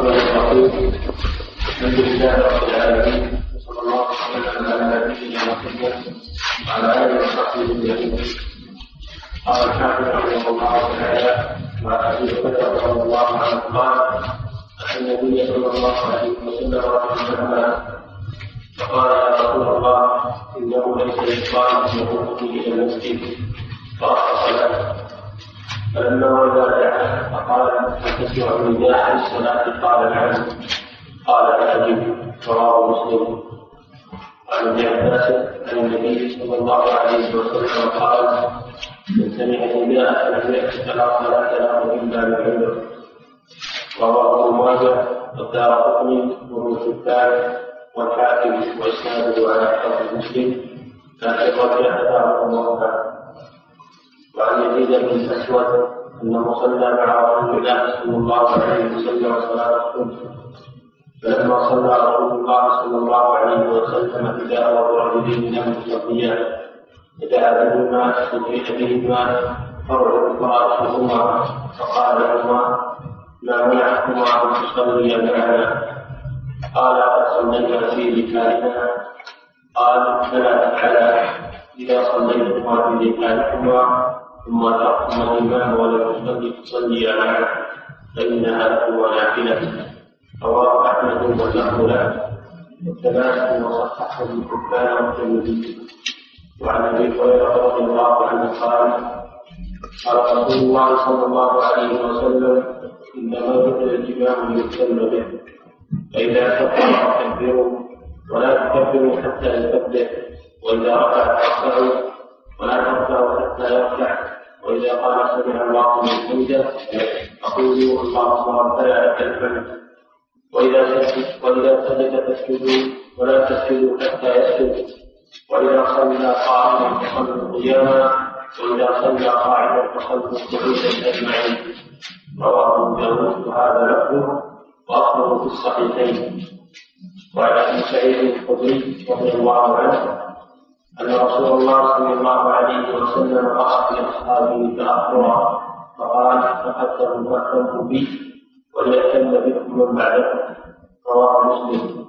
الحمد لله رب العالمين وصلى الله وسلم على نبينا محمد وعلى آله وصحبه أجمعين. قال الحافظ رحمه الله تعالى وعن ابي هريره رضي الله عنه قال النبي صلى الله عليه وسلم رحمه فقال يا رسول الله انه ليس للصائم يخرج إلى المسجد فرخص له فلما دعا فقال النداء عن الصلاة قال نعم. قال فاجب رواه مسلم. عن ابن عباس عن النبي صلى الله عليه وسلم قال من سمع النداء فلم يأت فلا صلاة له إلا بعذر. رواه ابن ماجه والدار قطني حبان والحاكم وإسناده على حفظ مسلم. لكن رجع داره موقع وعن يزيد بن الاسود أنه صلى مع رسول الله صلى الله عليه وسلم صلاه الصبح فلما صلى رسول الله صلى الله عليه وسلم نداء الرجلين له مصليان فدعا بهما وجيء بهما فرجت امرأتهما فقال لهما ما منعكما أن تصليا معنا؟ قال قد صلينا في ركابنا قال فلا تفعلا إذا صليتما في ركابكما ثم تركتما الإمام ولم تصلي تصليا معه فإنها لكما نافلة. رواه أحمد واللفظ له. وصححه ابن حبان والترمذي وعن أبي هريرة رضي الله عنه قال قال رسول الله صلى الله عليه وسلم إنما ذكر الجماع ليهتم به. فإذا كبر فكبروا ولا تكبروا حتى يكبر. وإذا رفع فارفعوا ولا ترفعوا حتى يرفع. وإذا قال سمع الله من حمده فقولوا اللهم ربنا لك الحمد وإذا سجد وإذا سجد فاسجدوا ولا تسجدوا حتى يسجد. وإذا صلى قائما فصلوا قياما وإذا صلى قاعدا فصلوا قعودا أجمعين. رواه داود وهذا لفظه وأخبره في الصحيحين. وعن أبي سعيد الخدري رضي الله عنه أن رسول الله صلى الله عليه وسلم قال لاصحابه فاخبره فقال تقدموا واهتموا بي وليهتم بكم من بعدكم رواه مسلم.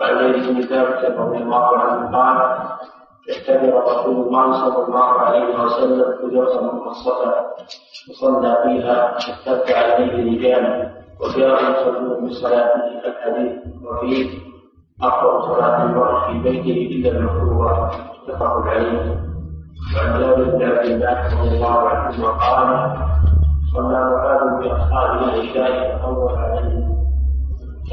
وعن زيد بن ثابت رضي الله عنه قال اعتبر رسول الله صلى الله عليه وسلم حجرة مخصصة وصلى فيها فارتفع عليه رجال وجاءوا يصلون بصلاته الحديث وفيه أفضل صلاة المرء في بيته إلا المكروه. متفق عليه وعن جابر بن عبد الله رضي الله عنهما قال صلى معاذ بأصحابه العشاء فطول عليهم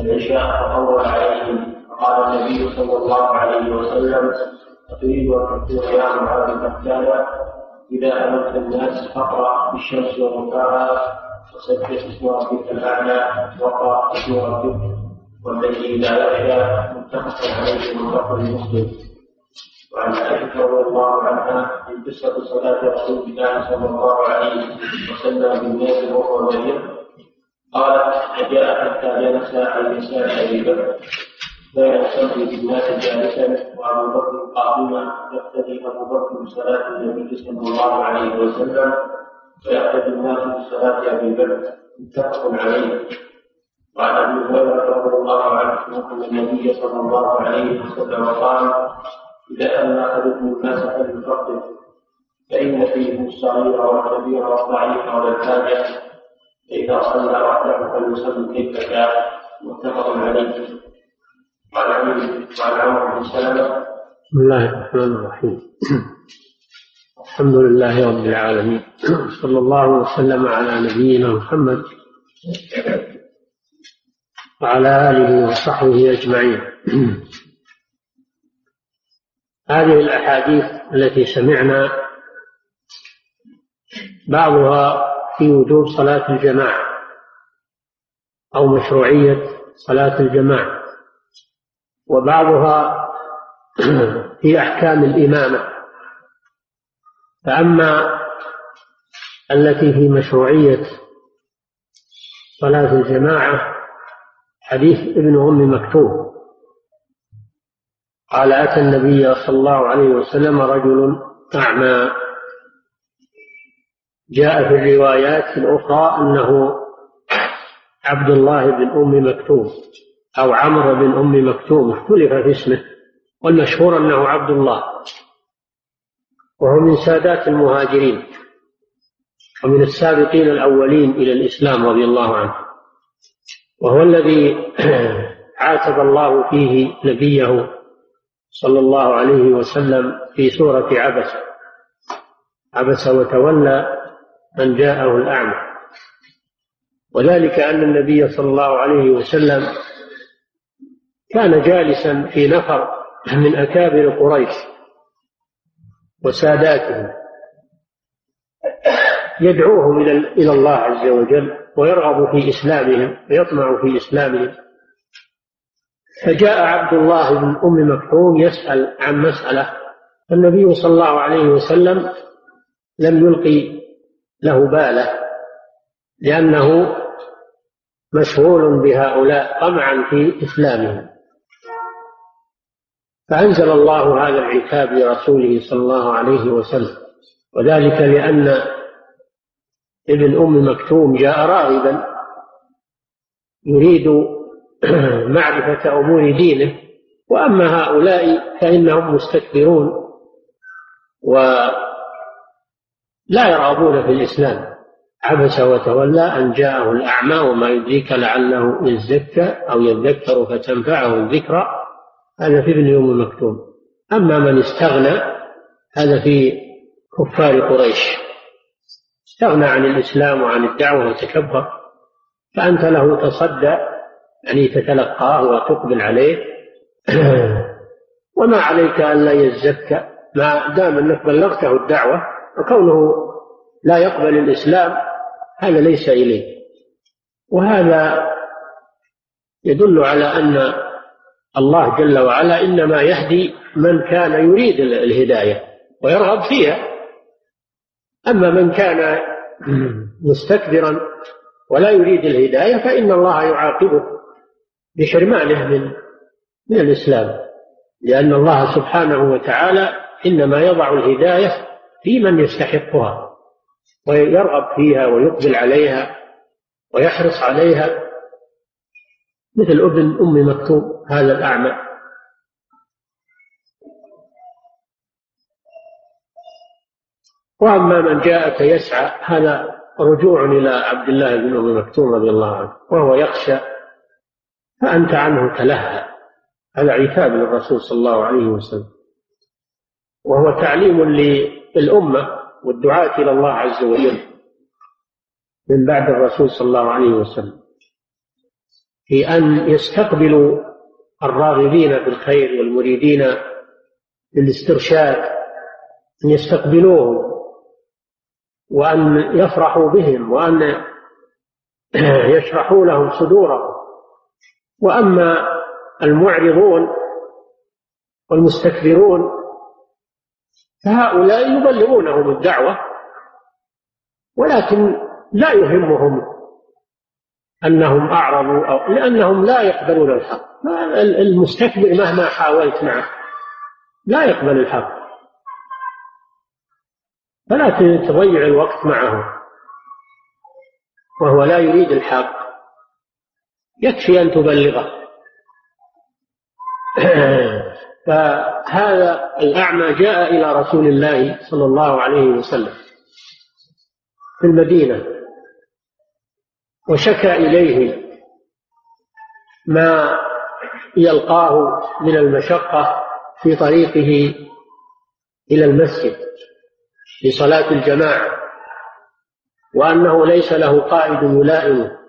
العشاء فطول عليهم فقال النبي صلى الله عليه وسلم أتريد أن تكون يا معاذ قتالا إذا أمرت الناس فاقرأ بالشمس وضحاها وسبح اسم ربك الأعلى وقرأ اسم ربك والذي لا يخشى متفق عليه من مسلم وعن عائشة رضي الله عنها في قصة صلاة رسول الله صلى الله عليه وسلم بالناس وهو مريم قالت فجاء حتى جلس على يسار أبي بكر كان يصلي بالناس جالسا وابو بكر قائما يقتدي ابو بكر بصلاه النبي صلى الله عليه وسلم ويقتدي الناس بصلاه ابي بكر متفق عليه وعن أبي هريرة رضي الله عنه أن النبي صلى الله عليه وسلم قال اذا ان احدكم الناس فليفقه فإن فيهم الصغير والكبير والضعيف والحاجة فإذا صلى وحده فليصلي كيف شاء. متفق عليه. وعن عمرو بن سلمة. بسم الله الرحمن الرحيم. الحمد لله رب العالمين. صلى الله وسلم على نبينا محمد. وعلى آله وصحبه أجمعين. هذه الأحاديث التي سمعنا بعضها في وجوب صلاة الجماعة أو مشروعية صلاة الجماعة وبعضها في أحكام الإمامة. فأما التي في مشروعية صلاة الجماعة حديث ابن أم مكتوب قال أتى النبي صلى الله عليه وسلم رجل أعمى جاء في الروايات الأخرى أنه عبد الله بن أم مكتوم أو عمرو بن أم مكتوم اختلف في اسمه والمشهور أنه عبد الله. وهو من سادات المهاجرين ومن السابقين الأولين إلى الإسلام رضي الله عنه. وهو الذي عاتب الله فيه نبيه صلى الله عليه وسلم في سورة عبس عبس وتولى من جاءه الأعمى. وذلك أن النبي صلى الله عليه وسلم كان جالسا في نفر من أكابر قريش وساداتهم. يدعوهم إلى الله عز وجل ويرغب في إسلامهم ويطمع في إسلامهم. فجاء عبد الله بن أم مكتوم يسأل عن مسألة. النبي صلى الله عليه وسلم لم يلقي له باله لأنه مشغول بهؤلاء طمعا في إسلامهم. فأنزل الله هذا العتاب لرسوله صلى الله عليه وسلم وذلك لأن ابن أم مكتوم جاء راغبا يريد معرفة أمور دينه وأما هؤلاء فإنهم مستكبرون ولا يرغبون في الإسلام. عبس وتولى أن جاءه الأعمى وما يدريك لعله يزكى أو يذكر فتنفعه الذكرى هذا في ابن أم مكتوم. أما من استغنى هذا في كفار قريش. استغنى عن الإسلام وعن الدعوة وتكبر فأنت له تصدى يعني تتلقاه وتقبل عليه. وما عليك ألا يزكى. ما دام أنك بلغته الدعوة وكونه لا يقبل الإسلام هذا ليس إليه وهذا يدل على أن الله جل وعلا إنما يهدي من كان يريد الهداية ويرغب فيها. أما من كان مستكبرا ولا يريد الهداية فإن الله يعاقبه. بحرمانه من من الإسلام لأن الله سبحانه وتعالى إنما يضع الهداية في من يستحقها ويرغب فيها ويقبل عليها ويحرص عليها. مثل ابن أم مكتوم هذا الأعمى. وأما من جاءك يسعى هذا رجوع إلى عبد الله بن أم مكتوم رضي الله عنه وهو يخشى فأنت عنه تلهى. هذا عتاب للرسول صلى الله عليه وسلم. وهو تعليم للأمة والدعاة إلى الله عز وجل من بعد الرسول صلى الله عليه وسلم. في أن يستقبلوا الراغبين بالخير والمريدين للاسترشاد أن يستقبلوهم وأن يفرحوا بهم وأن يشرحوا لهم صدورهم. وأما المعرضون والمستكبرون فهؤلاء يبلغونهم الدعوة ولكن لا يهمهم أنهم أعرضوا أو لأنهم لا يقبلون الحق. المستكبر مهما حاولت معه لا يقبل الحق. فلا تضيع الوقت معه وهو لا يريد الحق. يكفي أن تبلغه. فهذا الأعمى جاء إلى رسول الله صلى الله عليه وسلم في المدينة وشكى إليه ما يلقاه من المشقة في طريقه إلى المسجد لصلاة الجماعة وأنه ليس له قائد يلائمه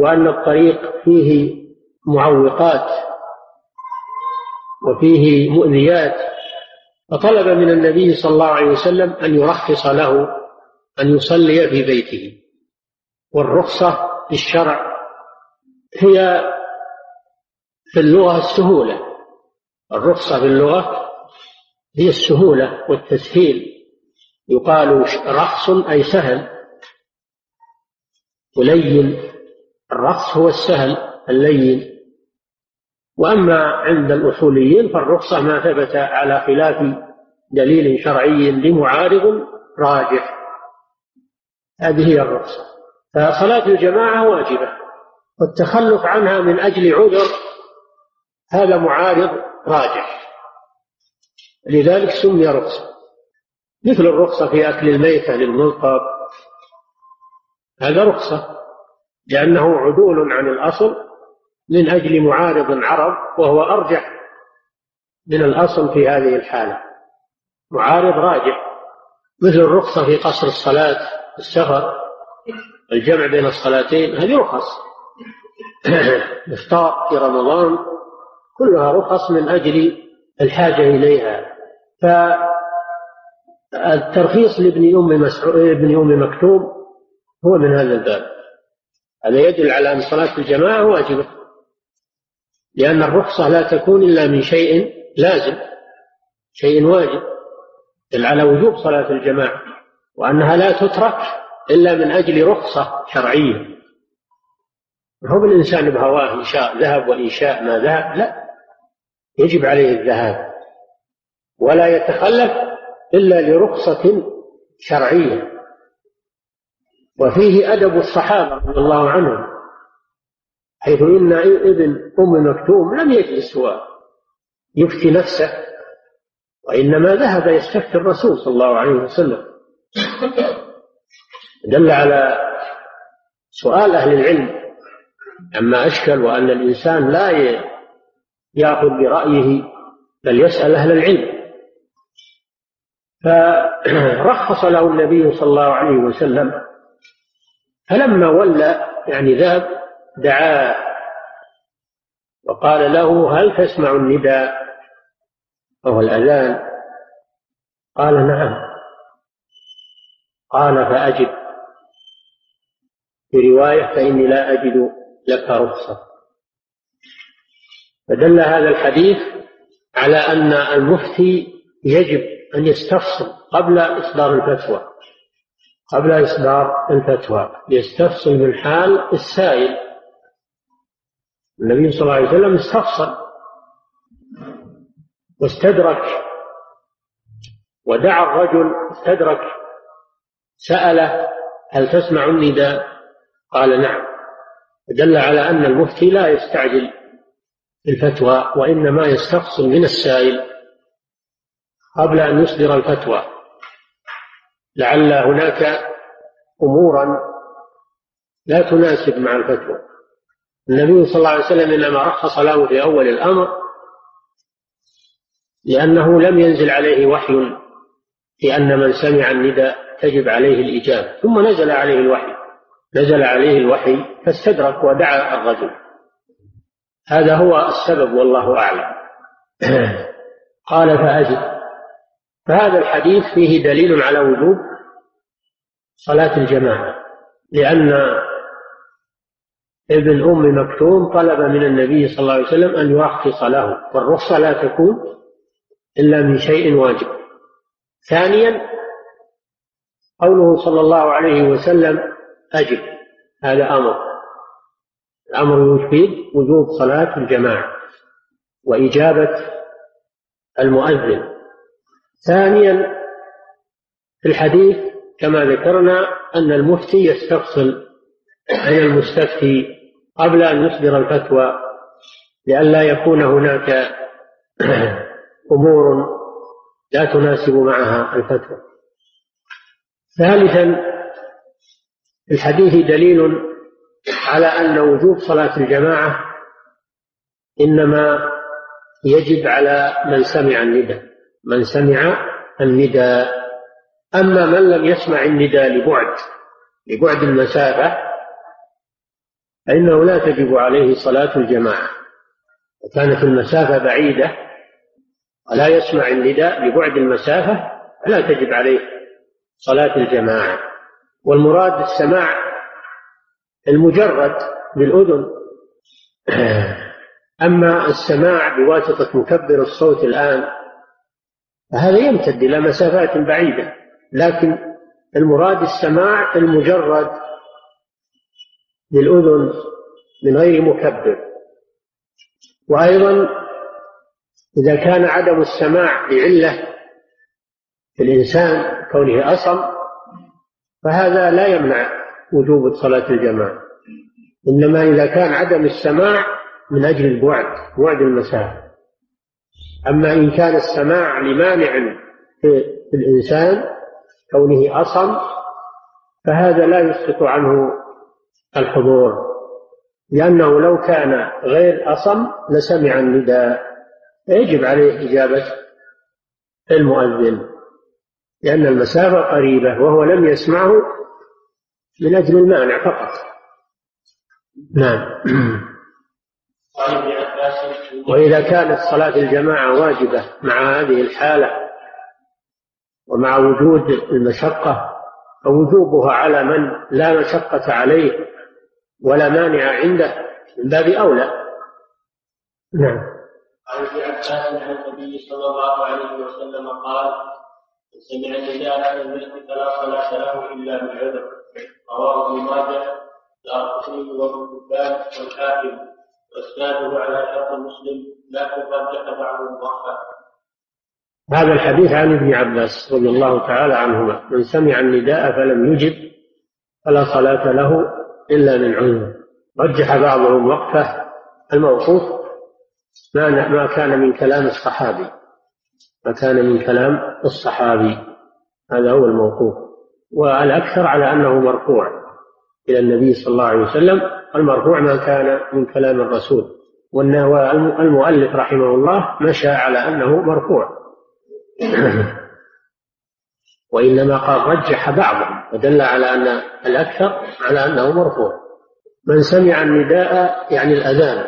وأن الطريق فيه معوقات وفيه مؤذيات فطلب من النبي صلى الله عليه وسلم أن يرخص له أن يصلي في بيته. والرخصة في الشرع هي في اللغة السهولة. الرخصة في اللغة هي السهولة والتسهيل. يقال رخص أي سهل ولين الرخص هو السهل اللين. وأما عند الأصوليين فالرخصة ما ثبت على خلاف دليل شرعي لمعارض راجح. هذه هي الرخصة. فصلاة الجماعة واجبة. والتخلف عنها من أجل عذر هذا معارض راجح. لذلك سمي رخصة. مثل الرخصة في أكل الميتة للملقب. هذا رخصة. لأنه عدول عن الأصل من أجل معارض عرض وهو أرجح من الأصل في هذه الحالة. معارض راجح مثل الرخصة في قصر الصلاة السفر الجمع بين الصلاتين هذه رخص. إفطار في رمضان كلها رخص من أجل الحاجة إليها. فالترخيص لابن أم مسعود ابن أم مكتوم هو من هذا الباب. هذا يدل على أن صلاة الجماعة واجبة لأن الرخصة لا تكون إلا من شيء لازم شيء واجب دل على وجوب صلاة الجماعة وأنها لا تترك إلا من أجل رخصة شرعية. هو الإنسان بهواه إن شاء ذهب وإن شاء ما ذهب لا يجب عليه الذهاب ولا يتخلف إلا لرخصة شرعية. وفيه أدب الصحابة رضي الله عنهم حيث إن ابن أم مكتوم لم يجلس ويفتي نفسه وإنما ذهب يستفتي الرسول صلى الله عليه وسلم. دل على سؤال أهل العلم عما أشكل وأن الإنسان لا يأخذ برأيه بل يسأل أهل العلم. فرخص له النبي صلى الله عليه وسلم فلما ولى يعني ذهب دعاه وقال له هل تسمع النداء؟ وهو الأذان. قال نعم. قال فأجب. في رواية فإني لا أجد لك رخصة. فدل هذا الحديث على أن المفتي يجب أن يستفصل قبل إصدار الفتوى. قبل إصدار الفتوى. يستفصل من حال السائل. النبي صلى الله عليه وسلم استفصل. واستدرك. ودعا الرجل استدرك. سأله هل تسمع النداء؟ قال نعم. دل على أن المفتي لا يستعجل الفتوى وإنما يستفصل من السائل قبل أن يصدر الفتوى. لعل هناك أمورا لا تناسب مع الفتوى. النبي صلى الله عليه وسلم إنما رخص له في أول الأمر لأنه لم ينزل عليه وحي في أن من سمع النداء تجب عليه الإجابة. ثم نزل عليه الوحي. نزل عليه الوحي فاستدرك ودعا الرجل. هذا هو السبب والله أعلم. قال فأجب فهذا الحديث فيه دليل على وجوب صلاة الجماعة لأن ابن أم مكتوم طلب من النبي صلى الله عليه وسلم أن يرخص له والرخصة لا تكون إلا من شيء واجب. ثانيا قوله صلى الله عليه وسلم أجب هذا أمر. الأمر يفيد وجوب صلاة الجماعة وإجابة المؤذن. ثانيا في الحديث كما ذكرنا أن المفتي يستفصل عن المستفتي قبل أن يصدر الفتوى لئلا يكون هناك أمور لا تناسب معها الفتوى. ثالثا في الحديث دليل على أن وجوب صلاة الجماعة إنما يجب على من سمع النداء. من سمع النداء. أما من لم يسمع النداء لبعد لبعد المسافة فإنه لا تجب عليه صلاة الجماعة. وكانت المسافة بعيدة ولا يسمع النداء لبعد المسافة فلا تجب عليه صلاة الجماعة. والمراد السماع المجرد بالأذن. أما السماع بواسطة مكبر الصوت الآن فهذا يمتد إلى مسافات بعيدة لكن المراد السماع المجرد للأذن من غير مكبر. وأيضا إذا كان عدم السماع لعلة في الإنسان كونه أصم فهذا لا يمنع وجوب صلاة الجماعة. إنما إذا كان عدم السماع من أجل البعد بعد المسافة أما إن كان السماع لمانع في الإنسان كونه أصم فهذا لا يسقط عنه الحضور. لأنه لو كان غير أصم لسمع النداء. يجب عليه إجابة المؤذن. لأن المسافة قريبة وهو لم يسمعه من أجل المانع فقط. نعم. وإذا كانت صلاة الجماعة واجبة مع هذه الحالة ومع وجود المشقة فوجوبها على من لا مشقة عليه ولا مانع عنده من باب أولى. نعم. عن ابن عباس عن النبي صلى الله عليه وسلم قال سمع النداء في المسجد فلا صلاة له إلا بالعذر. رواه ابن ماجه دار وابن حبان والحاكم. واسناده على شرط مسلم لكن رجح بعض الموقف هذا الحديث عن ابن عباس رضي الله تعالى عنهما. من سمع النداء فلم يجب فلا صلاة له إلا من عذر. رجح بعضهم وقفه الموقوف ما ما كان من كلام الصحابي. ما كان من كلام الصحابي. هذا هو الموقوف. والأكثر على أنه مرفوع إلى النبي صلى الله عليه وسلم المرفوع ما كان من كلام الرسول والمؤلف رحمه الله مشى على أنه مرفوع. وإنما قال رجح بعضهم ودل على أن الأكثر على أنه مرفوع. من سمع النداء يعني الأذان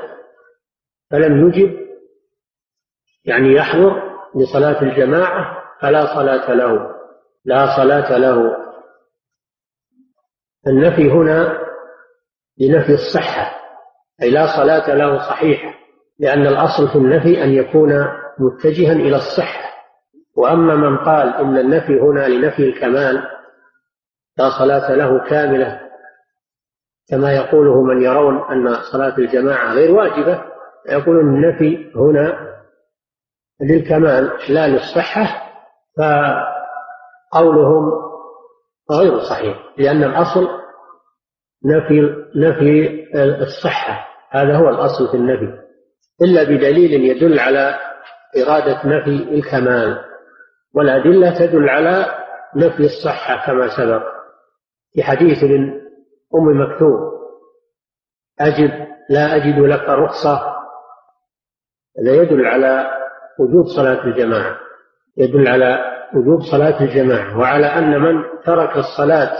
فلم يجب يعني يحضر لصلاة الجماعة فلا صلاة له لا صلاة له. النفي هنا لنفي الصحة أي لا صلاة له صحيحة لأن الأصل في النفي أن يكون متجها إلى الصحة. وأما من قال إن النفي هنا لنفي الكمال لا صلاة له كاملة كما يقوله من يرون أن صلاة الجماعة غير واجبة يقولون النفي هنا للكمال لا للصحة فقولهم غير صحيح لأن الأصل نفي نفي الصحة. هذا هو الأصل في النفي. إلا بدليل يدل على إرادة نفي الكمال والأدلة تدل على نفي الصحة كما سبق. في حديث أم مكتوب أجب لا أجد لك رخصة. هذا يدل على وجوب صلاة الجماعة يدل على وجوب صلاة الجماعة وعلى أن من ترك الصلاة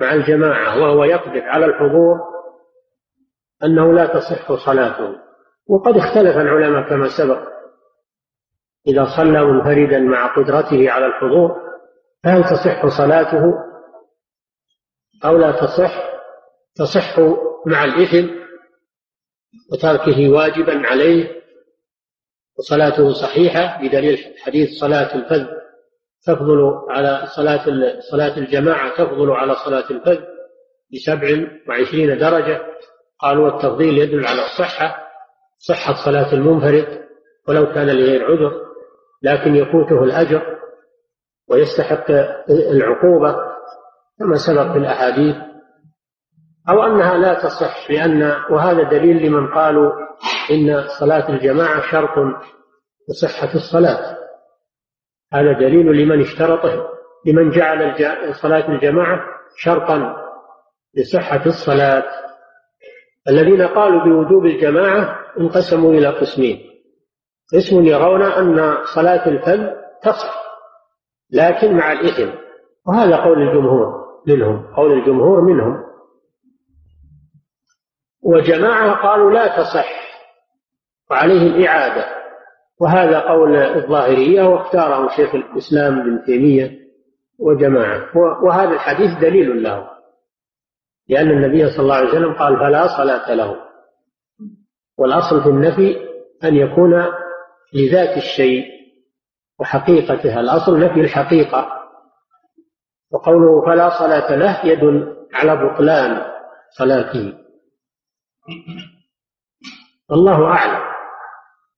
مع الجماعة وهو يقدر على الحضور أنه لا تصح صلاته. وقد اختلف العلماء كما سبق. إذا صلى منفردا مع قدرته على الحضور فهل تصح صلاته؟ أو لا تصح؟ تصح مع الإثم وتركه واجبا عليه وصلاته صحيحة بدليل حديث صلاة الفذ. تفضل على صلاة صلاة الجماعة تفضل على صلاة الفذ بسبع وعشرين درجة. قالوا التفضيل يدل على الصحة صحة صلاة المنفرد ولو كان لغير عذر لكن يفوته الأجر ويستحق العقوبة كما سبق في الأحاديث. أو أنها لا تصح لأن وهذا دليل لمن قالوا إن صلاة الجماعة شرط لصحة الصلاة. هذا دليل لمن اشترطه لمن جعل صلاة الجماعة شرطا لصحة الصلاة. الذين قالوا بوجوب الجماعة انقسموا إلى قسمين. قسم يرون أن صلاة الفم تصح لكن مع الإثم. وهذا قول الجمهور منهم قول الجمهور منهم. وجماعة قالوا لا تصح وعليه الإعادة. وهذا قول الظاهرية واختاره شيخ الإسلام ابن تيمية وجماعة. وهذا الحديث دليل له لأن النبي صلى الله عليه وسلم قال فلا صلاة له. والأصل في النفي أن يكون لذات الشيء وحقيقتها. الأصل نفي الحقيقة. وقوله فلا صلاة له يدل على بطلان صلاته. الله أعلم.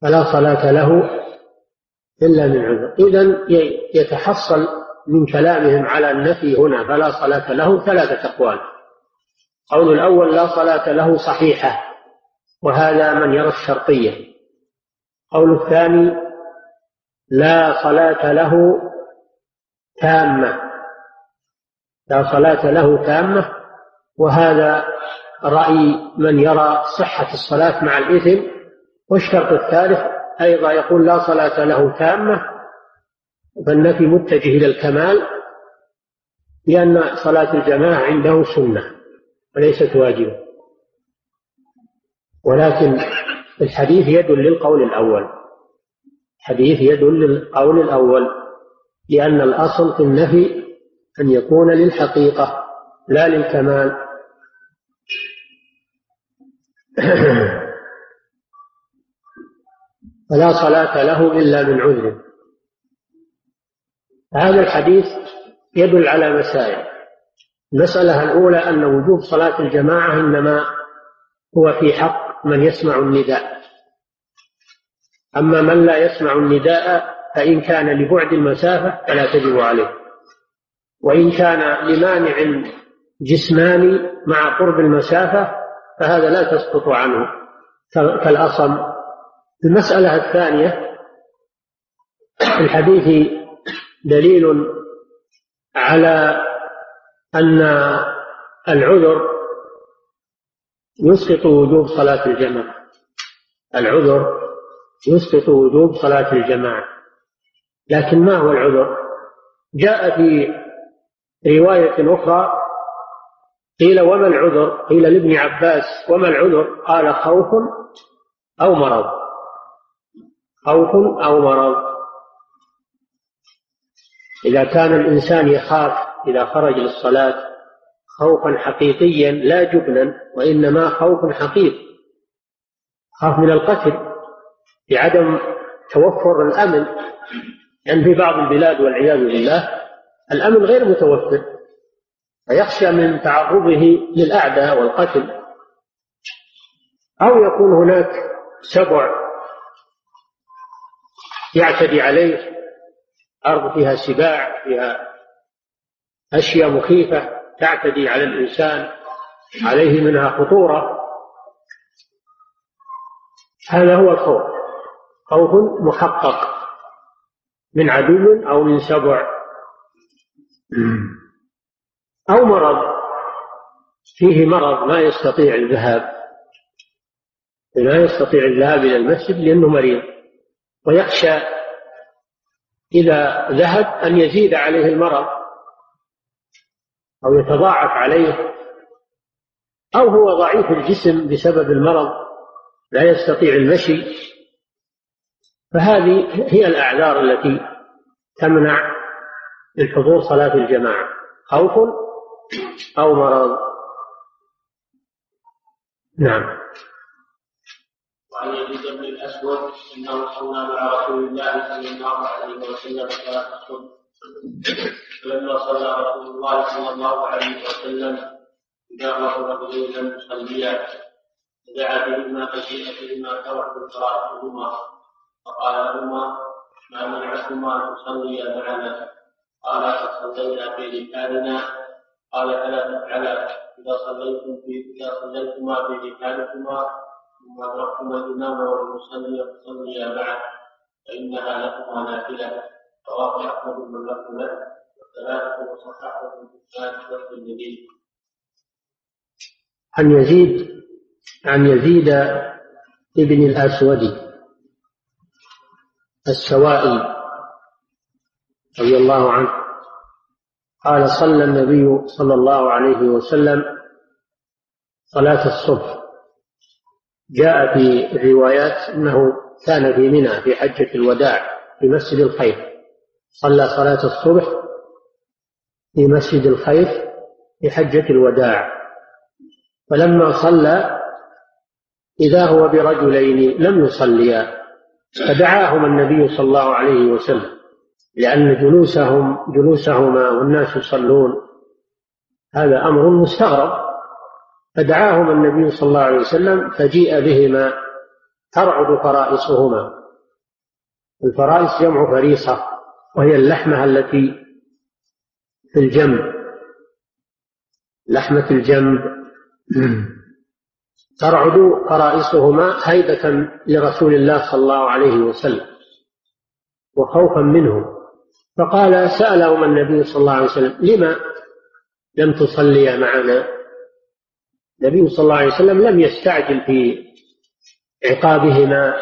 فلا صلاة له إلا من عذر. إذا يتحصل من كلامهم على النفي هنا فلا صلاة له ثلاثة أقوال. قول الأول لا صلاة له صحيحة وهذا من يرى الشرطية. قول الثاني لا صلاة له تامة. لا صلاة له تامة وهذا رأي من يرى صحة الصلاة مع الإثم والشرط الثالث أيضا يقول لا صلاة له تامة فالنفي متجه إلى الكمال لأن صلاة الجماعة عنده سنة وليست واجبة. ولكن الحديث يدل للقول الأول. الحديث يدل للقول الأول لأن الأصل في النفي أن يكون للحقيقة لا للكمال. فلا صلاة له إلا من عذر. هذا الحديث يدل على مسائل. المسألة الأولى أن وجوب صلاة الجماعة إنما هو في حق من يسمع النداء. أما من لا يسمع النداء فإن كان لبعد المسافة فلا تجب عليه. وإن كان لمانع جسماني مع قرب المسافة فهذا لا تسقط عنه. كالأصم المسألة الثانية الحديث دليل على أن العذر يسقط وجوب صلاة الجماعة العذر يسقط وجوب صلاة الجماعة لكن ما هو العذر؟ جاء في رواية أخرى قيل وما العذر؟ قيل لابن عباس وما العذر؟ قال خوف أو مرض خوف أو مرض. إذا كان الإنسان يخاف إذا خرج للصلاة خوفا حقيقيا لا جبنا وإنما خوف حقيقي. خاف من القتل بعدم توفر الأمن. يعني في بعض البلاد والعياذ بالله الأمن غير متوفر فيخشى من تعرضه للأعداء والقتل. أو يكون هناك سبع يعتدي عليه أرض فيها سباع فيها أشياء مخيفة تعتدي على الإنسان عليه منها خطورة. هذا هو الخوف. خوف محقق من عدو أو من سبع أو مرض. فيه مرض ما يستطيع الذهاب لا يستطيع الذهاب إلى المسجد لأنه مريض. ويخشى إذا ذهب أن يزيد عليه المرض أو يتضاعف عليه أو هو ضعيف الجسم بسبب المرض لا يستطيع المشي فهذه هي الأعذار التي تمنع من حضور صلاة الجماعة. خوف أو مرض؟ نعم. وعن يزيد بن الأسود إنه صلى مع رسول الله صلى الله عليه وسلم صلاه الصبح فلما صلى رسول الله صلى الله عليه وسلم جاءه رجل لم يصليا فدعا بهما فجيء بهما ترك قراءتهما فقال لهما ما منعكما أن تصليا معنا؟ قال فصلينا في ركابنا قال فلا تفعلا؟ إذا صليتم في إذا صليتما في ركابكما الامام والمصلي فصليا معه فإنها لكما نافلة. رواه أحمد بن له ثلاثة وصححه في الجديد عن يزيد عن يزيد ابن الأسود السوائي رضي الله عنه. قال صلى النبي صلى الله عليه وسلم صلاة الصبح. جاء في الروايات أنه كان في منى في حجة الوداع في مسجد الخير صلى صلاة الصبح في مسجد الخيف في حجة الوداع. فلما صلى إذا هو برجلين لم يصليا فدعاهما النبي صلى الله عليه وسلم لأن جلوسهم جلوسهما والناس يصلون. هذا أمر مستغرب. فدعاهما النبي صلى الله عليه وسلم فجيء بهما ترعد فرائصهما. الفرائص جمع فريصة وهي اللحمة التي في الجنب. لحمة الجنب. ترعد فرائصهما هيبة لرسول الله صلى الله عليه وسلم وخوفا منه فقال سألهما النبي صلى الله عليه وسلم لما لم تصليا معنا؟ النبي صلى الله عليه وسلم لم يستعجل في عقابهما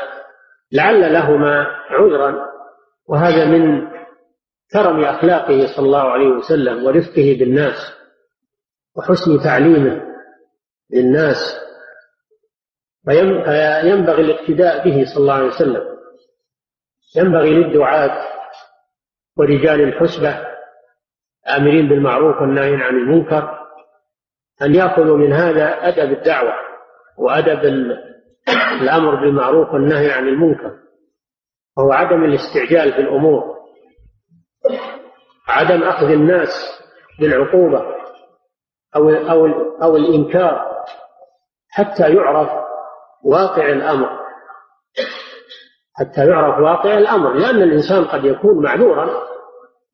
لعل لهما عذرا وهذا من كرم أخلاقه صلى الله عليه وسلم ورفقه بالناس وحسن تعليمه للناس فينبغي الاقتداء به صلى الله عليه وسلم. ينبغي للدعاة ورجال الحسبة آمرين بالمعروف والنهي عن المنكر. أن يأخذوا من هذا أدب الدعوة وأدب الأمر بالمعروف والنهي عن المنكر وهو عدم الاستعجال في الأمور عدم أخذ الناس بالعقوبة أو أو أو الإنكار حتى يعرف واقع الأمر. حتى يعرف واقع الأمر لأن الإنسان قد يكون معذورا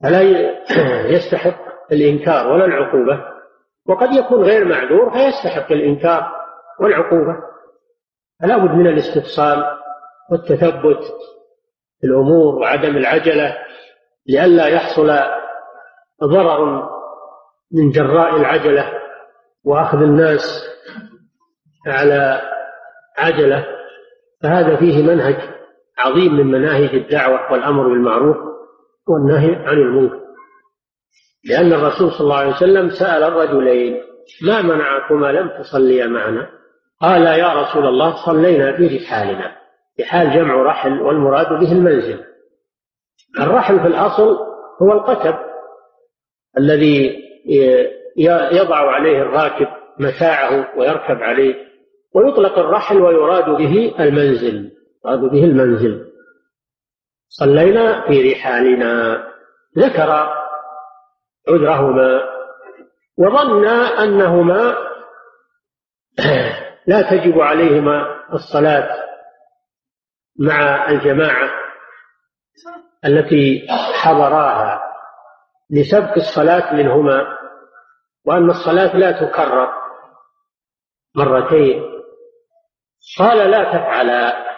فلا يستحق الإنكار ولا العقوبة. وقد يكون غير معذور فيستحق الإنكار والعقوبة. فلا بد من الاستفصال والتثبت في الأمور وعدم العجلة لئلا يحصل ضرر من جراء العجلة وأخذ الناس على عجلة. فهذا فيه منهج عظيم من مناهج الدعوة والأمر بالمعروف والنهي عن المنكر. لأن الرسول صلى الله عليه وسلم سأل الرجلين ما منعكما لم تصليا معنا؟ قال يا رسول الله صلينا في رحالنا رحال جمع رحل والمراد به المنزل. الرحل في الأصل هو القتب الذي يضع عليه الراكب متاعه ويركب عليه ويطلق الرحل ويراد به المنزل يراد به المنزل. صلينا في رحالنا. ذكر عذرهما. وظن أنهما لا تجب عليهما الصلاة مع الجماعة التي حضراها لسبق الصلاة منهما وأن الصلاة لا تكرر مرتين. قال لا تفعلا.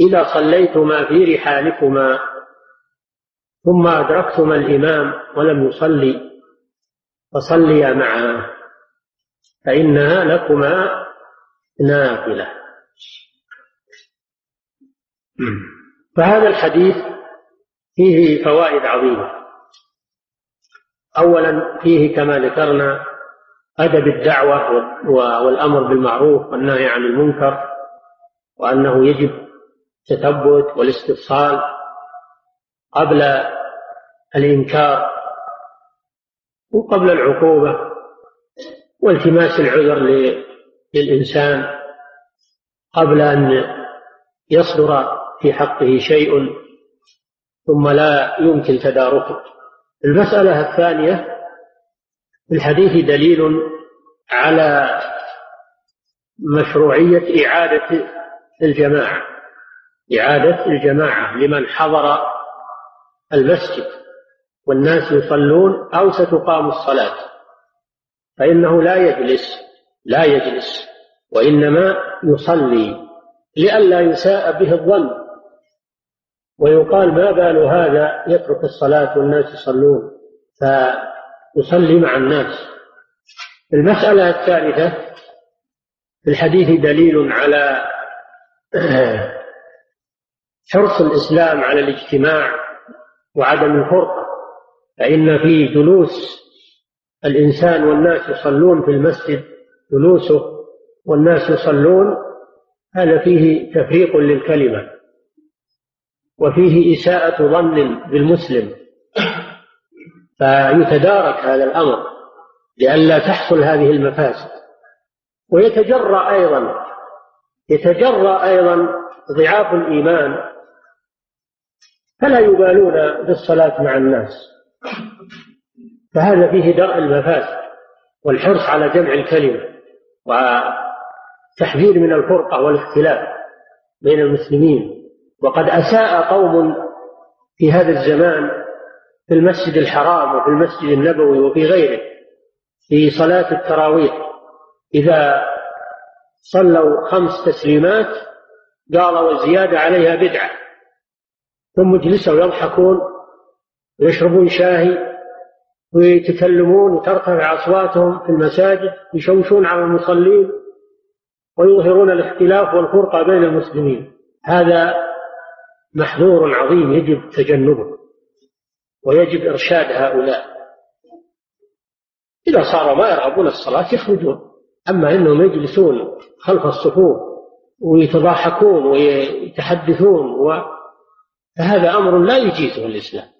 إذا صليتما في رحالكما ثم أدركتما الإمام ولم يصلي. فصليا معه فإنها لكما نافلة. فهذا الحديث فيه فوائد عظيمة. أولا فيه كما ذكرنا أدب الدعوة والأمر بالمعروف والنهي عن المنكر وأنه يجب التثبت والاستفصال قبل الإنكار وقبل العقوبة والتماس العذر للإنسان قبل أن يصدر في حقه شيء ثم لا يمكن تداركه. المسألة الثانية في الحديث دليل على مشروعية إعادة الجماعة. إعادة الجماعة لمن حضر المسجد. والناس يصلون أو ستقام الصلاة. فإنه لا يجلس لا يجلس وإنما يصلي لئلا يساء به الظن. ويقال ما بال هذا يترك الصلاة والناس يصلون فيصلي مع الناس. المسألة الثالثة في الحديث دليل على حرص الإسلام على الاجتماع وعدم الفرقة. فإن في جلوس الإنسان والناس يصلون في المسجد جلوسه والناس يصلون هذا فيه تفريق للكلمة وفيه إساءة ظن بالمسلم فيتدارك هذا الأمر لئلا تحصل هذه المفاسد. ويتجرأ أيضا يتجرأ أيضا ضعاف الإيمان فلا يبالون بالصلاة مع الناس. فهذا فيه درء المفاسد والحرص على جمع الكلمة وتحذير من الفرقة والاختلاف بين المسلمين. وقد أساء قوم في هذا الزمان في المسجد الحرام وفي المسجد النبوي وفي غيره في صلاة التراويح. إذا صلوا خمس تسليمات قالوا والزيادة عليها بدعة ثم جلسوا يضحكون ويشربون شاهي ويتكلمون وترتفع أصواتهم في المساجد يشوشون على المصلين ويظهرون الاختلاف والفرقة بين المسلمين. هذا محذور عظيم يجب تجنبه ويجب إرشاد هؤلاء. إذا صاروا ما يرغبون الصلاة يخرجون أما أنهم يجلسون خلف الصفوف ويتضاحكون ويتحدثون و... فهذا أمر لا يجيزه الإسلام.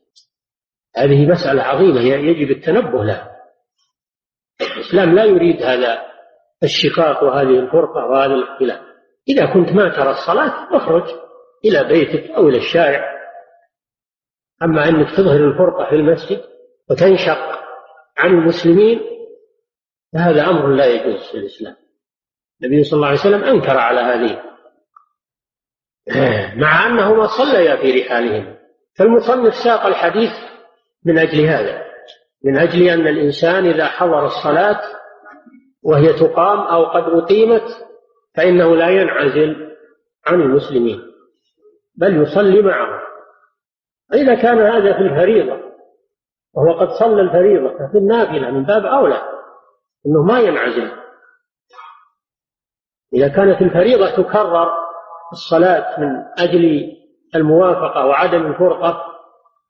هذه مسألة عظيمة يجب التنبه لها. الإسلام لا يريد هذا الشقاق وهذه الفرقة وهذا الاختلاف. إذا كنت ما ترى الصلاة اخرج إلى بيتك أو إلى الشارع. أما أنك تظهر الفرقة في المسجد وتنشق عن المسلمين فهذا أمر لا يجوز في الإسلام. النبي صلى الله عليه وسلم أنكر على هذه. مع أنهما صليا في رحالهما فالمصنف ساق الحديث من أجل هذا. من أجل أن الإنسان إذا حضر الصلاة وهي تقام أو قد أقيمت فإنه لا ينعزل عن المسلمين بل يصلي معهم. إذا كان هذا في الفريضة وهو قد صلى الفريضة ففي النافلة من باب أولى أنه ما ينعزل. إذا كانت الفريضة تكرر الصلاة من أجل الموافقة وعدم الفرقة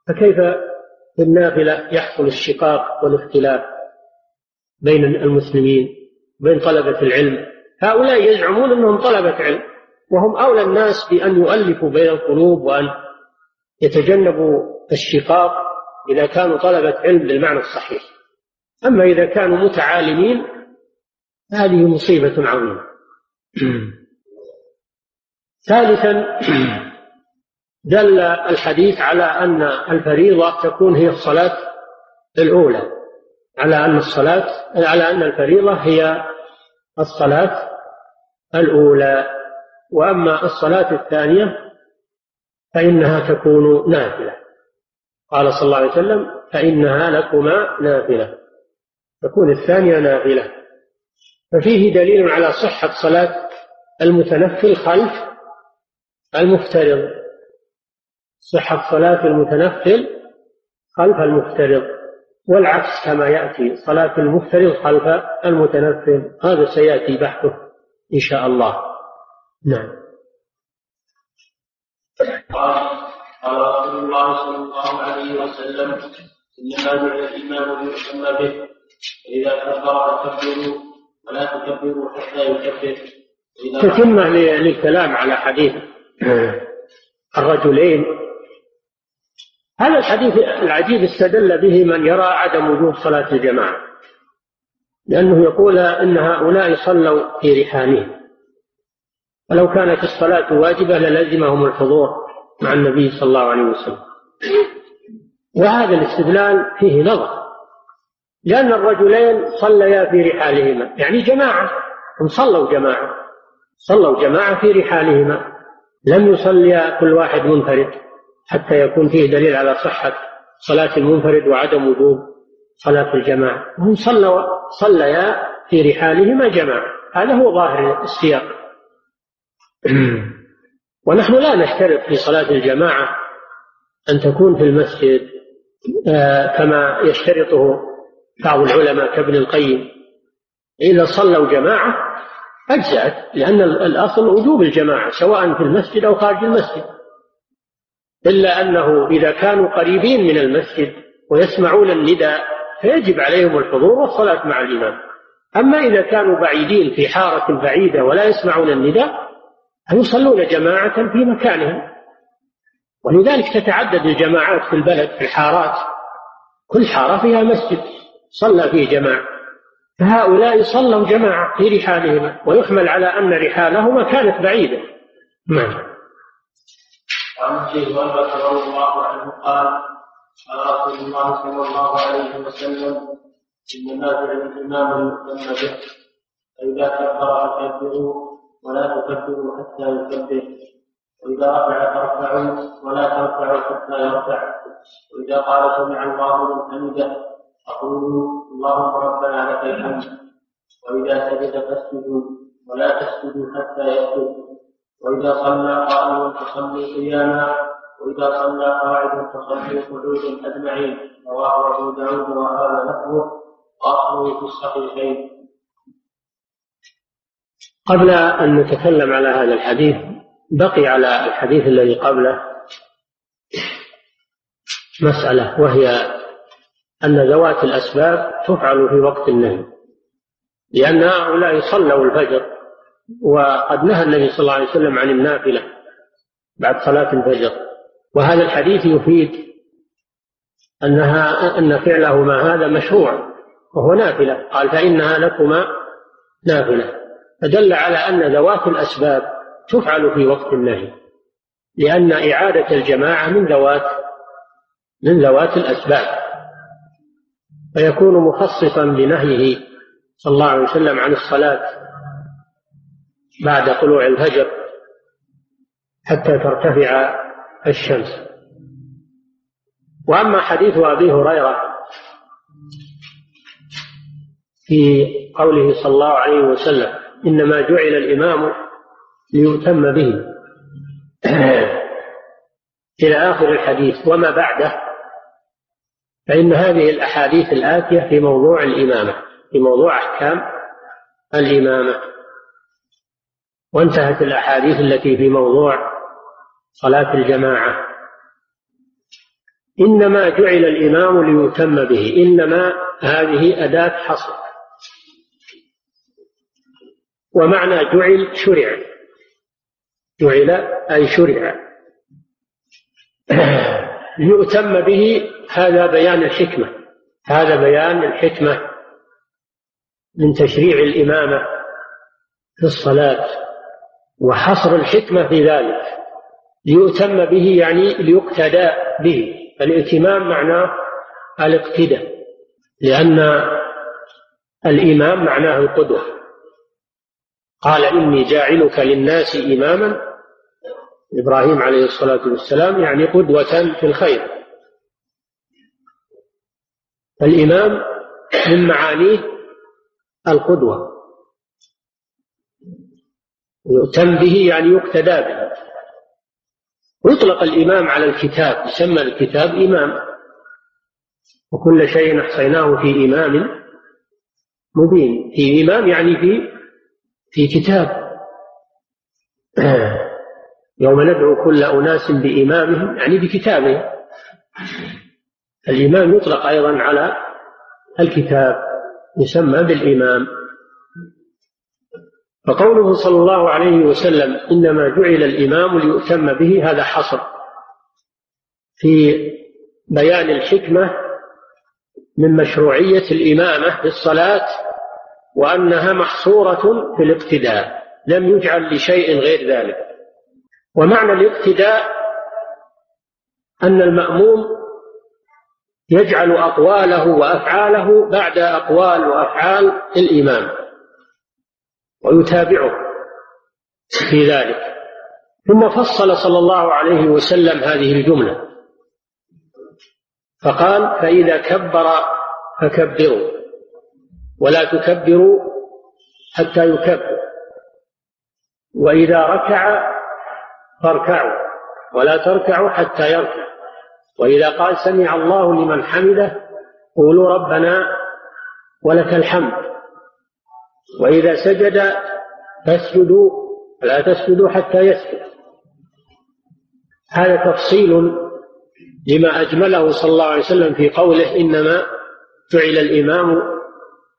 فكيف في النافلة يحصل الشقاق والاختلاف بين المسلمين بين طلبة العلم. هؤلاء يزعمون أنهم طلبة علم وهم أولى الناس بأن يؤلفوا بين القلوب وأن يتجنبوا الشقاق إذا كانوا طلبة علم بالمعنى الصحيح. أما إذا كانوا متعالمين هذه مصيبة عظيمة. ثالثا دل الحديث على أن الفريضة تكون هي الصلاة الأولى على أن الصلاة على أن الفريضة هي الصلاة الأولى. وأما الصلاة الثانية فإنها تكون نافلة. قال صلى الله عليه وسلم فإنها لكما نافلة. تكون الثانية نافلة. ففيه دليل على صحة صلاة المتنفل خلف المفترض. صحة صلاة المتنفل خلف المفترض والعكس كما يأتي صلاة المفترض خلف المتنفل هذا سيأتي بحثه إن شاء الله. نعم. قال قال رسول الله صلى الله عليه وسلم انما جعل الايمان ليتم به فاذا كبر فكبروا ولا تكبروا حتى يكبر. تتمة للكلام على حديث الرجلين هذا الحديث العجيب استدل به من يرى عدم وجوب صلاة الجماعة لأنه يقول إن هؤلاء صلوا في رحالهم ولو كانت الصلاة واجبة للزمهم الحضور مع النبي صلى الله عليه وسلم. وهذا الاستدلال فيه نظر لأن الرجلين صليا في رحالهما يعني جماعة هم صلوا جماعة صلوا جماعة في رحالهما لم يصليا كل واحد منفرد. حتى يكون فيه دليل على صحة صلاة المنفرد وعدم وجوب صلاة الجماعة. هم صلوا صليا في رحالهما جماعة. هذا هو ظاهر السياق. ونحن لا نشترط في صلاة الجماعة أن تكون في المسجد آه، كما يشترطه بعض العلماء كابن القيم. إذا صلوا جماعة أجزأت لأن الأصل وجوب الجماعة سواء في المسجد أو خارج المسجد. إلا أنه إذا كانوا قريبين من المسجد ويسمعون النداء فيجب عليهم الحضور والصلاة مع الإمام. أما إذا كانوا بعيدين في حارة بعيدة ولا يسمعون النداء يصلون جماعة في مكانهم. ولذلك تتعدد الجماعات في البلد في الحارات. كل حارة فيها مسجد صلى فيه جماعة. فهؤلاء صلوا جماعة في رحالهما ويحمل على أن رحالهما كانت بعيدة. نعم. وعن ابي هريره رضي الله عنه قال قال رسول الله صلى الله عليه وسلم إن نازل الإمام يؤتم به فإذا كبر فكبروا ولا تكبروا حتى يكبر وإذا رفع فارفعوا ولا ترفعوا حتى يرفع وإذا قال سمع الله من حمده فقولوا اللهم ربنا لك الحمد وإذا سجد فاسجدوا ولا تسجدوا حتى يسجد وإذا صلى قائما فصلوا قياما وإذا صلى قاعدا فصلوا قعودا أجمعين. رواه أبو داود وهذا لفظه وأصله في الصحيحين. قبل أن نتكلم على هذا الحديث بقي على الحديث الذي قبله مسألة وهي أن ذوات الأسباب تفعل في وقت النهي. لأن هؤلاء صلوا الفجر. وقد نهى النبي صلى الله عليه وسلم عن النافلة بعد صلاة الفجر. وهذا الحديث يفيد أنها أن فعلهما هذا مشروع وهو نافلة. قال فإنها لكما نافلة. فدل على أن ذوات الأسباب تفعل في وقت النهي لأن إعادة الجماعة من ذوات من ذوات الأسباب. فيكون مخصصا بنهيه صلى الله عليه وسلم عن الصلاة بعد طلوع الفجر حتى ترتفع الشمس. وأما حديث أبي هريرة في قوله صلى الله عليه وسلم إنما جعل الإمام ليؤتم به. إلى آخر الحديث وما بعده فإن هذه الأحاديث الآتية في موضوع الإمامة في موضوع أحكام الإمامة. وانتهت الأحاديث التي في موضوع صلاة الجماعة. إنما جعل الإمام ليتم به إنما هذه أداة حصر. ومعنى جعل شرع. جعل أي شرع. ليؤتم به هذا بيان الحكمة. هذا بيان الحكمة من تشريع الإمامة في الصلاة. وحصر الحكمة في ذلك. ليؤتم به يعني ليقتدى به. الائتمام معناه الاقتداء لأن الإمام معناه القدوة. قال إني جاعلك للناس إماما. إبراهيم عليه الصلاة والسلام يعني قدوة في الخير. الإمام من معانيه القدوة. يؤتم به يعني يقتدى به. يطلق الإمام على الكتاب يسمى الكتاب إمام. وكل شيء أحصيناه في إمام مبين. في إمام يعني في في كتاب. يوم ندعو كل أناس بإمامهم يعني بكتابهم. الإمام يطلق أيضا على الكتاب يسمى بالإمام. فقوله صلى الله عليه وسلم إنما جعل الإمام ليؤتم به هذا حصر. في بيان الحكمة من مشروعية الإمامة في الصلاة وأنها محصورة في الاقتداء لم يجعل لشيء غير ذلك. ومعنى الاقتداء أن المأموم يجعل أقواله وأفعاله بعد أقوال وأفعال الإمام. ويتابعه في ذلك. ثم فصل صلى الله عليه وسلم هذه الجملة. فقال فإذا كبر فكبروا ولا تكبروا حتى يكبر وإذا ركع فاركعوا ولا تركعوا حتى يركع. وإذا قال سمع الله لمن حمده قولوا ربنا ولك الحمد. وإذا سجد فاسجدوا لا تسجدوا حتى يسجد. هذا تفصيل لما أجمله صلى الله عليه وسلم في قوله إنما جعل الإمام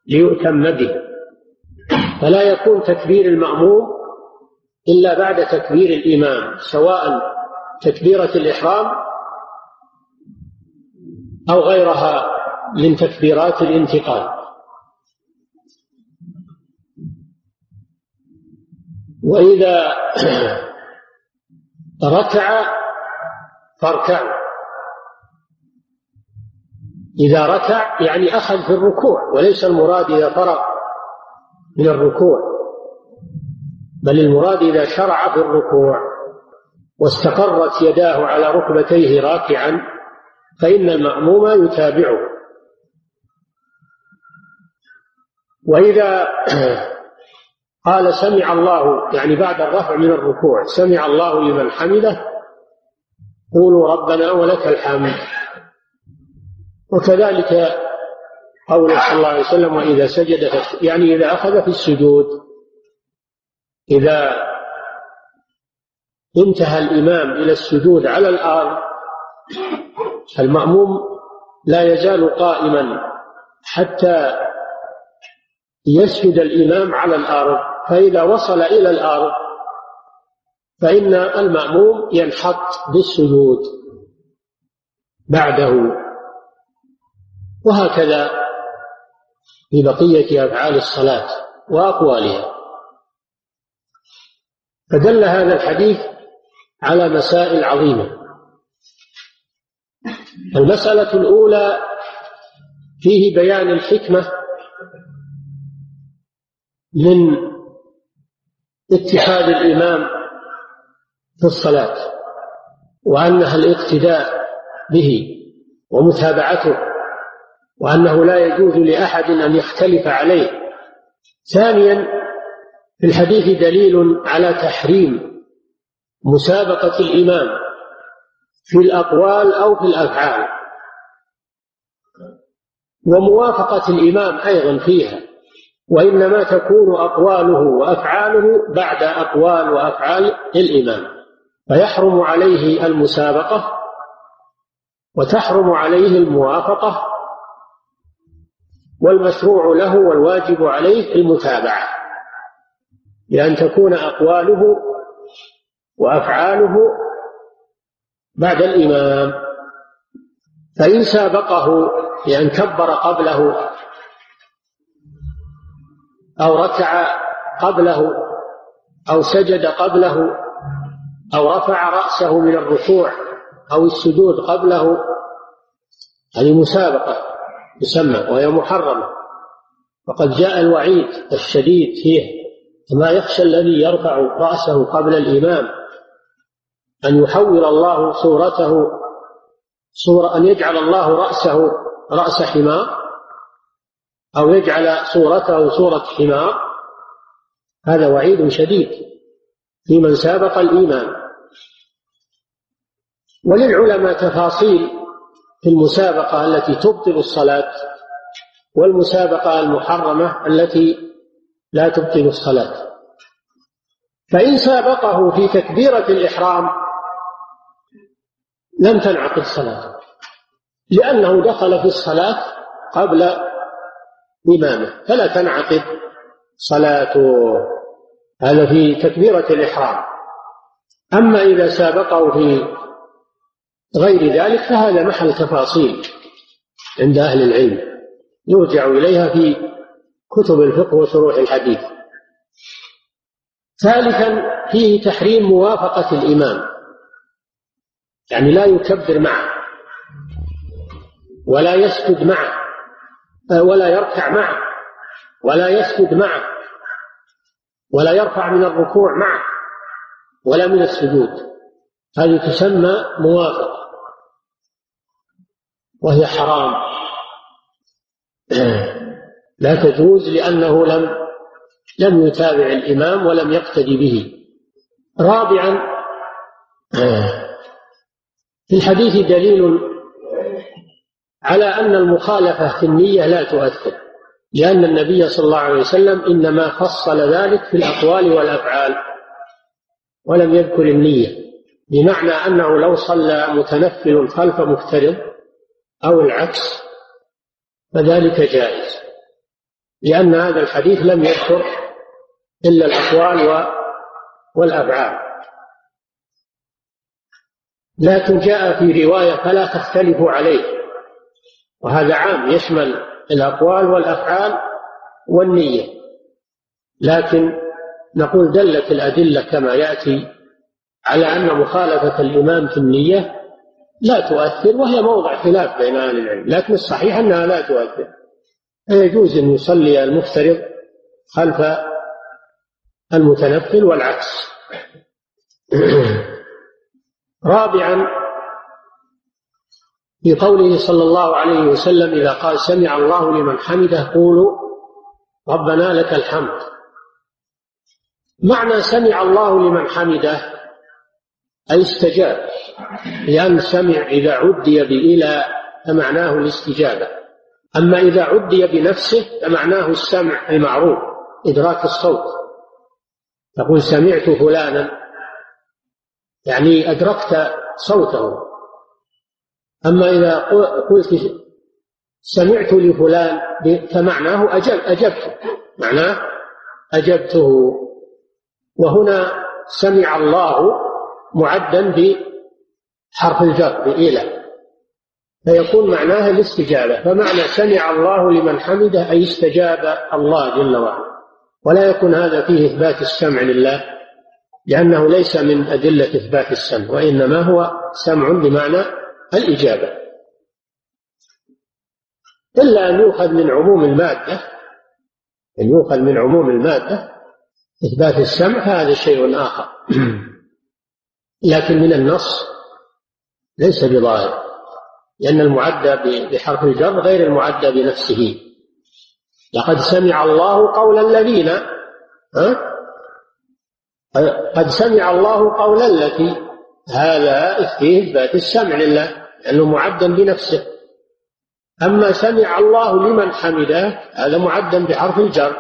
ليؤتم به. فلا يكون تكبير المأموم إلا بعد تكبير الإمام سواء تكبيرة الإحرام أو غيرها من تكبيرات الانتقال. وإذا ركع فاركعوا إذا ركع يعني أخذ في الركوع وليس المراد إذا فرغ من الركوع بل المراد إذا شرع في الركوع واستقرت يداه على ركبتيه راكعا فإن المأموم يتابعه. وإذا قال سمع الله يعني بعد الرفع من الركوع سمع الله لمن حمده قولوا ربنا ولك الحمد. وكذلك قوله صلى الله عليه وسلم وإذا سجد يعني إذا أخذ في السجود إذا انتهى الإمام إلى السجود على الأرض المأموم لا يزال قائما حتى يسجد الإمام على الأرض. فإذا وصل إلى الأرض. فإن المأموم ينحط بالسجود بعده. وهكذا في بقية أفعال الصلاة وأقوالها. فدل هذا الحديث على مسائل عظيمة. المسألة الأولى فيه بيان الحكمة من اتخاذ الإمام في الصلاة وأنها الاقتداء به ومتابعته وأنه لا يجوز لأحد أن يختلف عليه. ثانيا في الحديث دليل على تحريم مسابقة الإمام في الأقوال أو في الأفعال وموافقة الإمام أيضا فيها. وإنما تكون أقواله وأفعاله بعد أقوال وأفعال الإمام. فيحرم عليه المسابقة وتحرم عليه الموافقة والمشروع له والواجب عليه المتابعة. بأن تكون أقواله وأفعاله بعد الإمام. فإن سابقه بأن كبر قبله أو ركع قبله أو سجد قبله أو رفع رأسه من الركوع أو السجود قبله. هذه مسابقة تسمى وهي محرمة وقد جاء الوعيد الشديد فيه فما يخشى الذي يرفع رأسه قبل الإمام أن يحول الله صورته صورة أن يجعل الله رأسه رأس حمار. أو يجعل صورته صورة حمار هذا وعيد شديد في من سابق الإيمان. وللعلماء تفاصيل في المسابقة التي تبطل الصلاة والمسابقة المحرمة التي لا تبطل الصلاة. فإن سابقه في تكبيرة الإحرام لم تنعقد صلاته لأنه دخل في الصلاة قبل إمامه. فلا تنعقد صلاته. هذا في تكبيرة الإحرام. أما إذا سابقه في غير ذلك فهذا محل تفاصيل عند أهل العلم. يرجع إليها في كتب الفقه وشروح الحديث. ثالثا فيه تحريم موافقة الإمام. يعني لا يكبر معه ولا يسجد معه. ولا يركع معه ولا يسجد معه ولا يرفع من الركوع معه ولا من السجود. هذه تسمى موافقة. وهي حرام. لا تجوز لأنه لم لم يتابع الإمام ولم يقتدي به. رابعا في الحديث دليل على أن المخالفة في النية لا تؤثر لأن النبي صلى الله عليه وسلم إنما فصل ذلك في الأقوال والأفعال ولم يذكر النية بمعنى أنه لو صلى متنفل خلف مفترض أو العكس فذلك جائز لأن هذا الحديث لم يذكر إلا الأقوال والأفعال. لكن جاء في رواية فلا تختلفوا عليه وهذا عام يشمل الأقوال والأفعال والنية. لكن نقول دلت الأدلة كما يأتي على أن مخالفة الإمام في النية لا تؤثر وهي موضع خلاف بين أهل العلم لكن الصحيح أنها لا تؤثر. فيجوز أن يصلي المفترض خلف المتنفل والعكس. رابعا في قوله صلى الله عليه وسلم إذا قال سمع الله لمن حمده قولوا ربنا لك الحمد. معنى سمع الله لمن حمده أي استجاب لأن سمع إذا عدي بإلى فمعناه الاستجابة. أما إذا عدي بنفسه فمعناه السمع المعروف إدراك الصوت. تقول سمعت فلانا يعني أدركت صوته. أما إذا قلت سمعت لفلان فمعناه أجب أجبته. معناه أجبته. وهنا سمع الله معدا بحرف الجر بإلى فيكون معناها الاستجابة. فمعنى سمع الله لمن حمده أي استجاب الله جل وعلا. ولا يكون هذا فيه إثبات السمع لله لأنه ليس من أدلة إثبات السمع وإنما هو سمع بمعنى الإجابة. إلا أن يؤخذ من عموم المادة أن يؤخذ من عموم المادة إثبات السمع هذا شيء آخر. لكن من النص ليس بظاهر لأن المعدى بحرف الجر غير المعدى بنفسه. لقد سمع الله قول الذين ها؟ قد سمع الله قول التي هذا فيه إثبات السمع لله لأنه معدا بنفسه. أما سمع الله لمن حمده هذا معدا بحرف الجر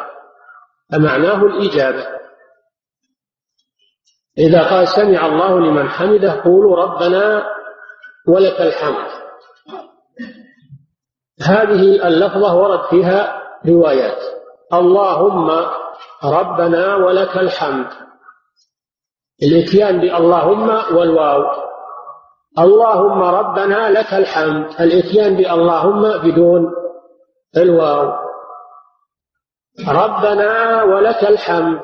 فمعناه الإجابة. إذا قال سمع الله لمن حمده قولوا ربنا ولك الحمد. هذه اللفظة ورد فيها روايات. اللهم ربنا ولك الحمد. الاتيان باللهم والواو. اللهم ربنا لك الحمد. الاتيان باللهم بدون الواو. ربنا ولك الحمد.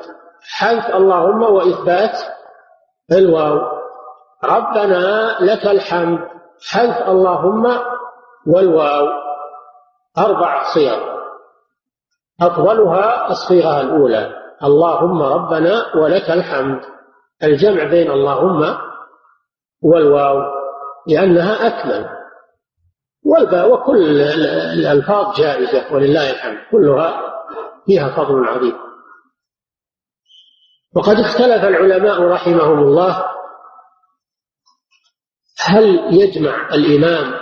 حذف اللهم وإثبات الواو. ربنا لك الحمد. حذف اللهم والواو. أربع صيغ. أفضلها الصيغة الأولى. اللهم ربنا ولك الحمد. الجمع بين اللهم والواو لأنها أكمل. والباء وكل الألفاظ جائزة ولله الحمد كلها فيها فضل عظيم. وقد اختلف العلماء رحمهم الله هل يجمع الإمام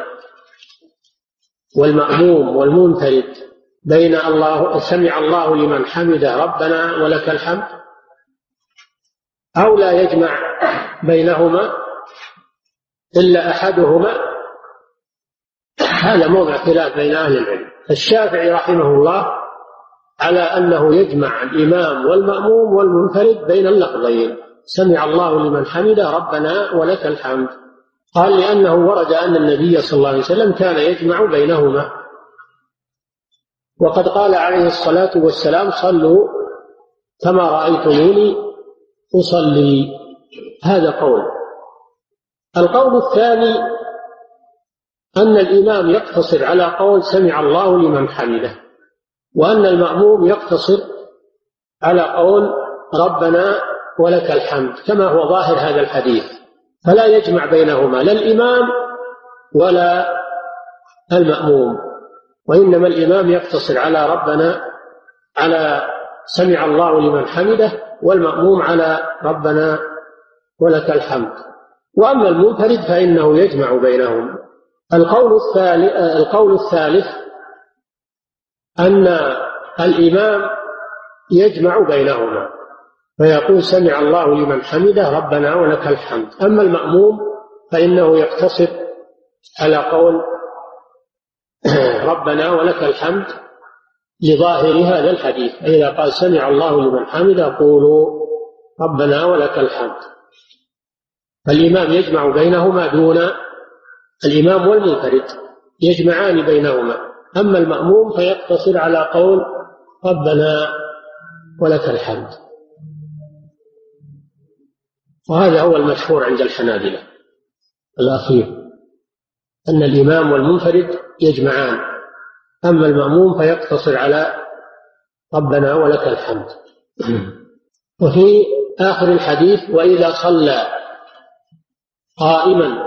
والمأموم والمنفرد بين الله سمع الله لمن حمده ربنا ولك الحمد؟ أو لا يجمع بينهما إلا أحدهما. هذا موضع خلاف بين أهل العلم. الشافعي رحمه الله على أنه يجمع الإمام والمأموم والمنفرد بين اللفظين. سمع الله لمن حمده ربنا ولك الحمد. قال لأنه ورد أن النبي صلى الله عليه وسلم كان يجمع بينهما. وقد قال عليه الصلاة والسلام صلوا كما رأيتموني أصلي. هذا قول. القول الثاني أن الإمام يقتصر على قول سمع الله لمن حمده وأن المأموم يقتصر على قول ربنا ولك الحمد كما هو ظاهر هذا الحديث. فلا يجمع بينهما لا الإمام ولا المأموم. وإنما الإمام يقتصر على ربنا على سمع الله لمن حمده والمأموم على ربنا ولك الحمد. وأما المنفرد فإنه يجمع بينهما القول الثالث القول الثالث أن الإمام يجمع بينهما فيقول سمع الله لمن حمده ربنا ولك الحمد. أما المأموم فإنه يقتصر على قول ربنا ولك الحمد لظاهر هذا الحديث فإذا قال سمع الله لمن حمده قولوا ربنا ولك الحمد. فالإمام يجمع بينهما دون الإمام والمنفرد يجمعان بينهما. أما المأموم فيقتصر على قول ربنا ولك الحمد. وهذا هو المشهور عند الحنابلة. الأخير أن الإمام والمنفرد يجمعان. أما المأموم فيقتصر على ربنا ولك الحمد. وفي آخر الحديث وإذا صلى قائما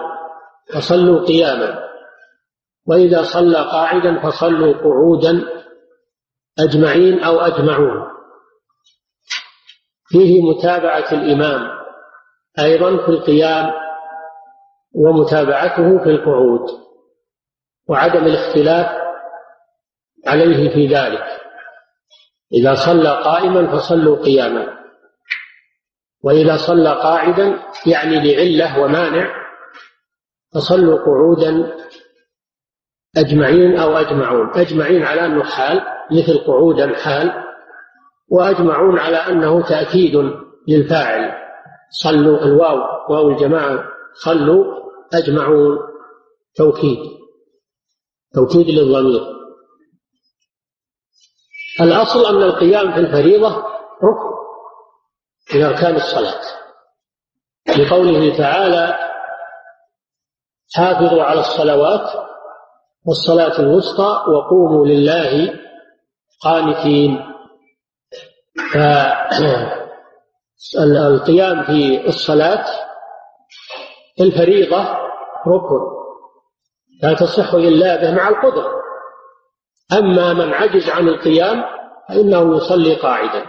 فصلوا قياما وإذا صلى قاعدا فصلوا قعودا أجمعين أو أجمعون. فيه متابعة الإمام أيضا في القيام ومتابعته في القعود وعدم الاختلاف عليه في ذلك. إذا صلى قائما فصلوا قياما. وإذا صلى قاعدا يعني لعلة ومانع فصلوا قعودا أجمعين أو أجمعون. أجمعين على أنه حال مثل قعودا حال وأجمعون على أنه تأكيد للفاعل. صلوا الواو واو الجماعة صلوا أجمعون توكيد. توكيد للضمير. الأصل أن القيام في الفريضة ركن من أركان الصلاة. لقوله تعالى حافظوا على الصلوات والصلاة الوسطى وقوموا لله قانتين. فالقيام في الصلاة الفريضة ركن. لا تصح إلا به مع القدرة. أما من عجز عن القيام فإنه يصلي قاعدا.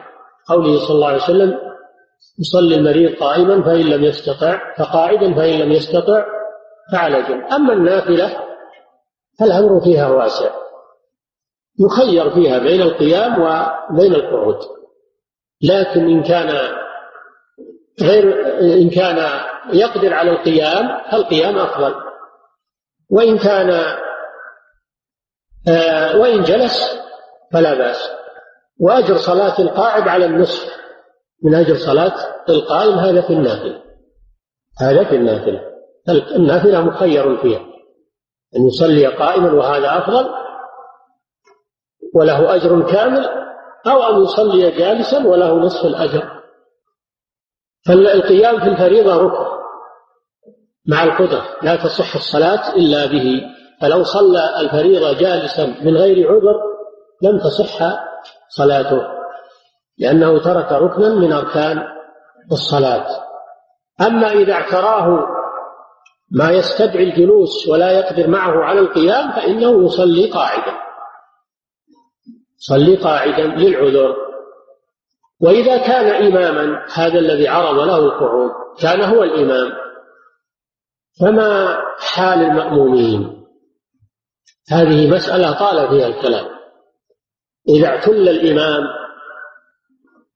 قوله صلى الله عليه وسلم يصلي المريض قائما فإن لم يستطع فقاعدا فإن لم يستطع فعلى جنب. أما النافلة فالأمر فيها واسع. يخير فيها بين القيام وبين القعود. لكن إن كان غير إن كان يقدر على القيام فالقيام أفضل. وإن كان وإن جلس فلا بأس. وأجر صلاة القاعد على النصف. من أجر صلاة القائم هذا في النافلة. هذا في النافلة. النافلة مخير فيها. أن يصلي قائما وهذا أفضل. وله أجر كامل. أو أن يصلي جالسا وله نصف الأجر. فالقيام في الفريضة ركن. مع القدرة. لا تصح الصلاة إلا به. فلو صلى الفريضة جالسا من غير عذر لم تصح صلاته لأنه ترك ركنا من أركان الصلاة. أما إذا اعتراه ما يستدعي الجلوس ولا يقدر معه على القيام فإنه يصلي قاعدا صلي قاعدا للعذر. وإذا كان إماما هذا الذي عرض له القعود كان هو الإمام فما حال المأمومين؟ هذه مسألة طال فيها الكلام. إذا اعتل الإمام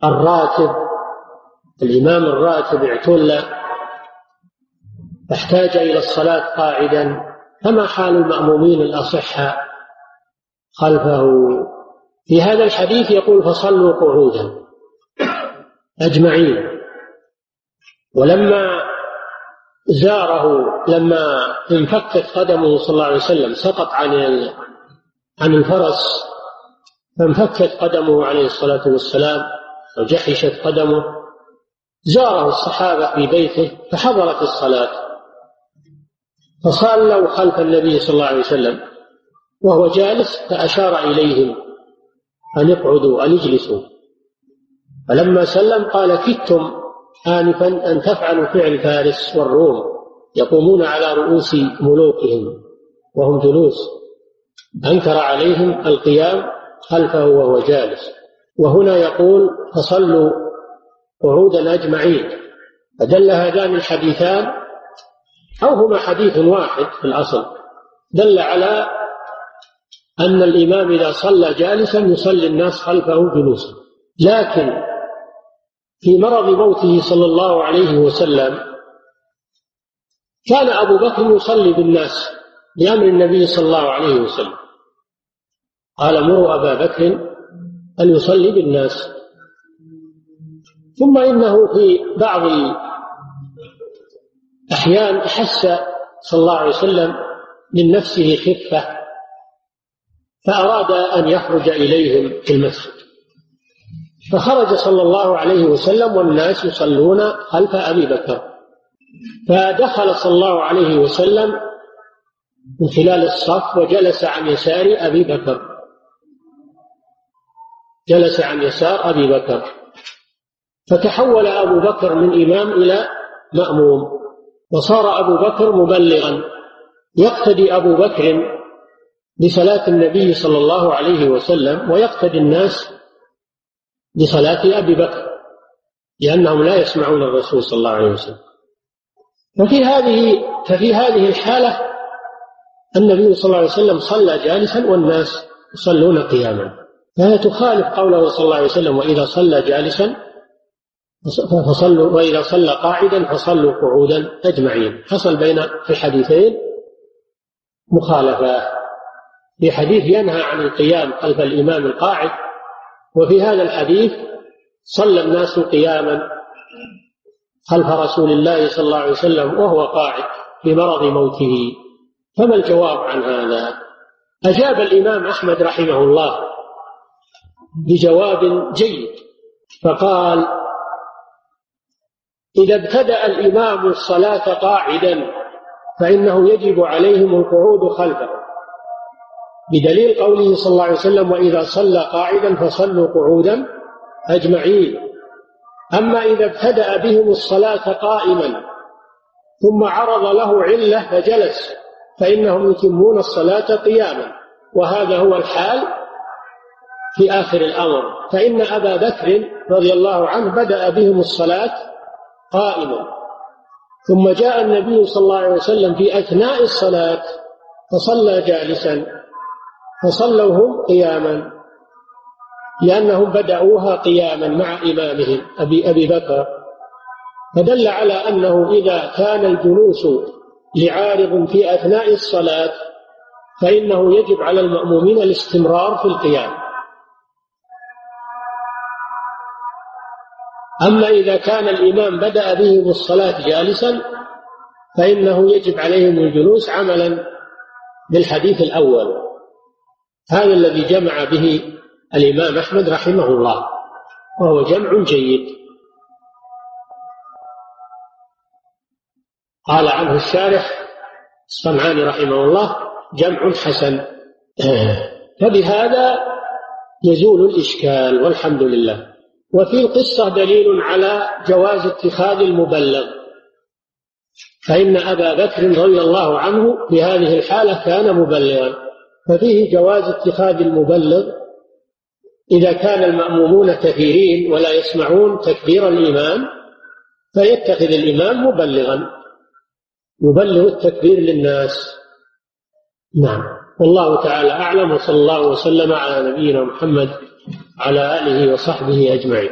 الراتب الإمام الراتب اعتل احتاج إلى الصلاة قاعدا فما حال المأمومين الأصحاء خلفه؟ في هذا الحديث يقول فصلوا قعودا. أجمعين. ولما زاره لما انفكت قدمه صلى الله عليه وسلم سقط عن عن الفرس فانفكت قدمه عليه الصلاة والسلام وجحشت قدمه. زاره الصحابة في بيته فحضرت الصلاة. فصلوا خلف النبي صلى الله عليه وسلم وهو جالس فأشار إليهم أن اقعدوا أن اجلسوا. فلما سلم قال كدتم آنفا أن تفعلوا فعل فارس والروم يقومون على رؤوس ملوكهم وهم جلوس. أنكر عليهم القيام خلفه وهو جالس. وهنا يقول فصلوا قعودا أجمعين. فدل هذان الحديثان أو هما حديث واحد في الأصل. دل على أن الإمام إذا صلى جالسا يصلي الناس خلفه جلوسا. لكن في مرض موته صلى الله عليه وسلم كان أبو بكر يصلي بالناس بأمر النبي صلى الله عليه وسلم. قال مروا أبا بكر أن يصلي بالناس. ثم إنه في بعض الأحيان أحس صلى الله عليه وسلم من نفسه خفة فأراد أن يخرج إليهم في المسجد. فخرج صلى الله عليه وسلم والناس يصلون خلف أبي بكر. فدخل صلى الله عليه وسلم من خلال الصف وجلس عن يسار أبي بكر. جلس عن يسار أبي بكر. فتحول أبو بكر من إمام إلى مأموم. وصار أبو بكر مبلغا. يقتدي أبو بكر بصلاة النبي صلى الله عليه وسلم ويقتدي الناس بصلاة أبي بكر لأنهم لا يسمعون الرسول صلى الله عليه وسلم. ففي هذه ففي هذه الحالة النبي صلى الله عليه وسلم صلى جالسا والناس يصلون قياما. فهي تخالف قوله صلى الله عليه وسلم وإذا صلى جالسا فصلوا وإذا صلى قاعدا فصلوا قعودا أجمعين. حصل بين الحديثين مخالفة. في حديث ينهى عن القيام خلف الإمام القاعد وفي هذا الحديث صلى الناس قياما خلف رسول الله صلى الله عليه وسلم وهو قاعد بمرض موته. فما الجواب عن هذا؟ أجاب الإمام أحمد رحمه الله بجواب جيد. فقال إذا ابتدأ الإمام الصلاة قاعدا فإنه يجب عليهم القعود خلفه. بدليل قوله صلى الله عليه وسلم وإذا صلى قاعدا فصلوا قعودا أجمعين. أما إذا ابتدأ بهم الصلاة قائما ثم عرض له علة فجلس فإنهم يتمون الصلاة قياما. وهذا هو الحال في آخر الأمر. فإن أبا بكر رضي الله عنه بدأ بهم الصلاة قائما. ثم جاء النبي صلى الله عليه وسلم في أثناء الصلاة فصلى جالسا. فصلوا هم قياما لأنهم بدأوها قياما مع إمامهم أبي أبي بكر. فدل على أنه إذا كان الجلوس لعارض في أثناء الصلاة فإنه يجب على المأمومين الاستمرار في القيام. أما إذا كان الإمام بدأ بهم الصلاة جالسا فإنه يجب عليهم الجلوس عملا بالحديث الأول. هذا الذي جمع به الإمام أحمد رحمه الله وهو جمع جيد. قال عنه الشارح الصنعاني رحمه الله جمع حسن. فبهذا يزول الإشكال والحمد لله. وفي القصة دليل على جواز اتخاذ المبلغ. فإن أبا بكر رضي الله عنه في هذه الحالة كان مبلغا. ففيه جواز اتخاذ المبلغ إذا كان المأمومون كثيرين ولا يسمعون تكبير الإمام فيتخذ الإمام مبلغا يبلغ التكبير للناس. نعم. والله تعالى أعلم وصلى الله وسلم على نبينا محمد على آله وصحبه أجمعين.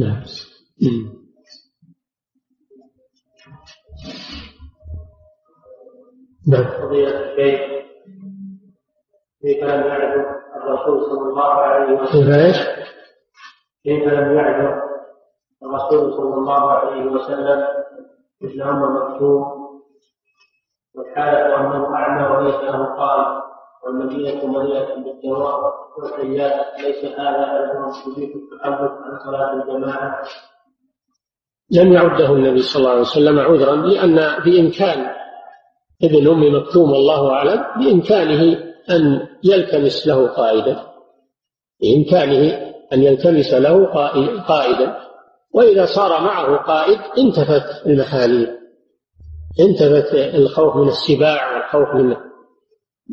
نعم. نعم. فضيلة الشيخ كيف لم يعرف الرسول صلى الله عليه وسلم؟ إيش؟ كيف لم يعرف الرسول صلى الله عليه وسلم مثل أم مكتوم والحالة أنه أعمى وليس له قال والمدينة مليئة والسيئات ليس هذا التحدث عن صلاة الجماعة. لم يعده النبي صلى الله عليه وسلم عذرا لأن بإمكان ابن أم مكتوم الله أعلم بإمكانه أن يلتمس له قائدا. بإمكانه أن يلتمس له قائدا. وإذا صار معه قائد انتفت المحاليل. انتفت الخوف من السباع والخوف من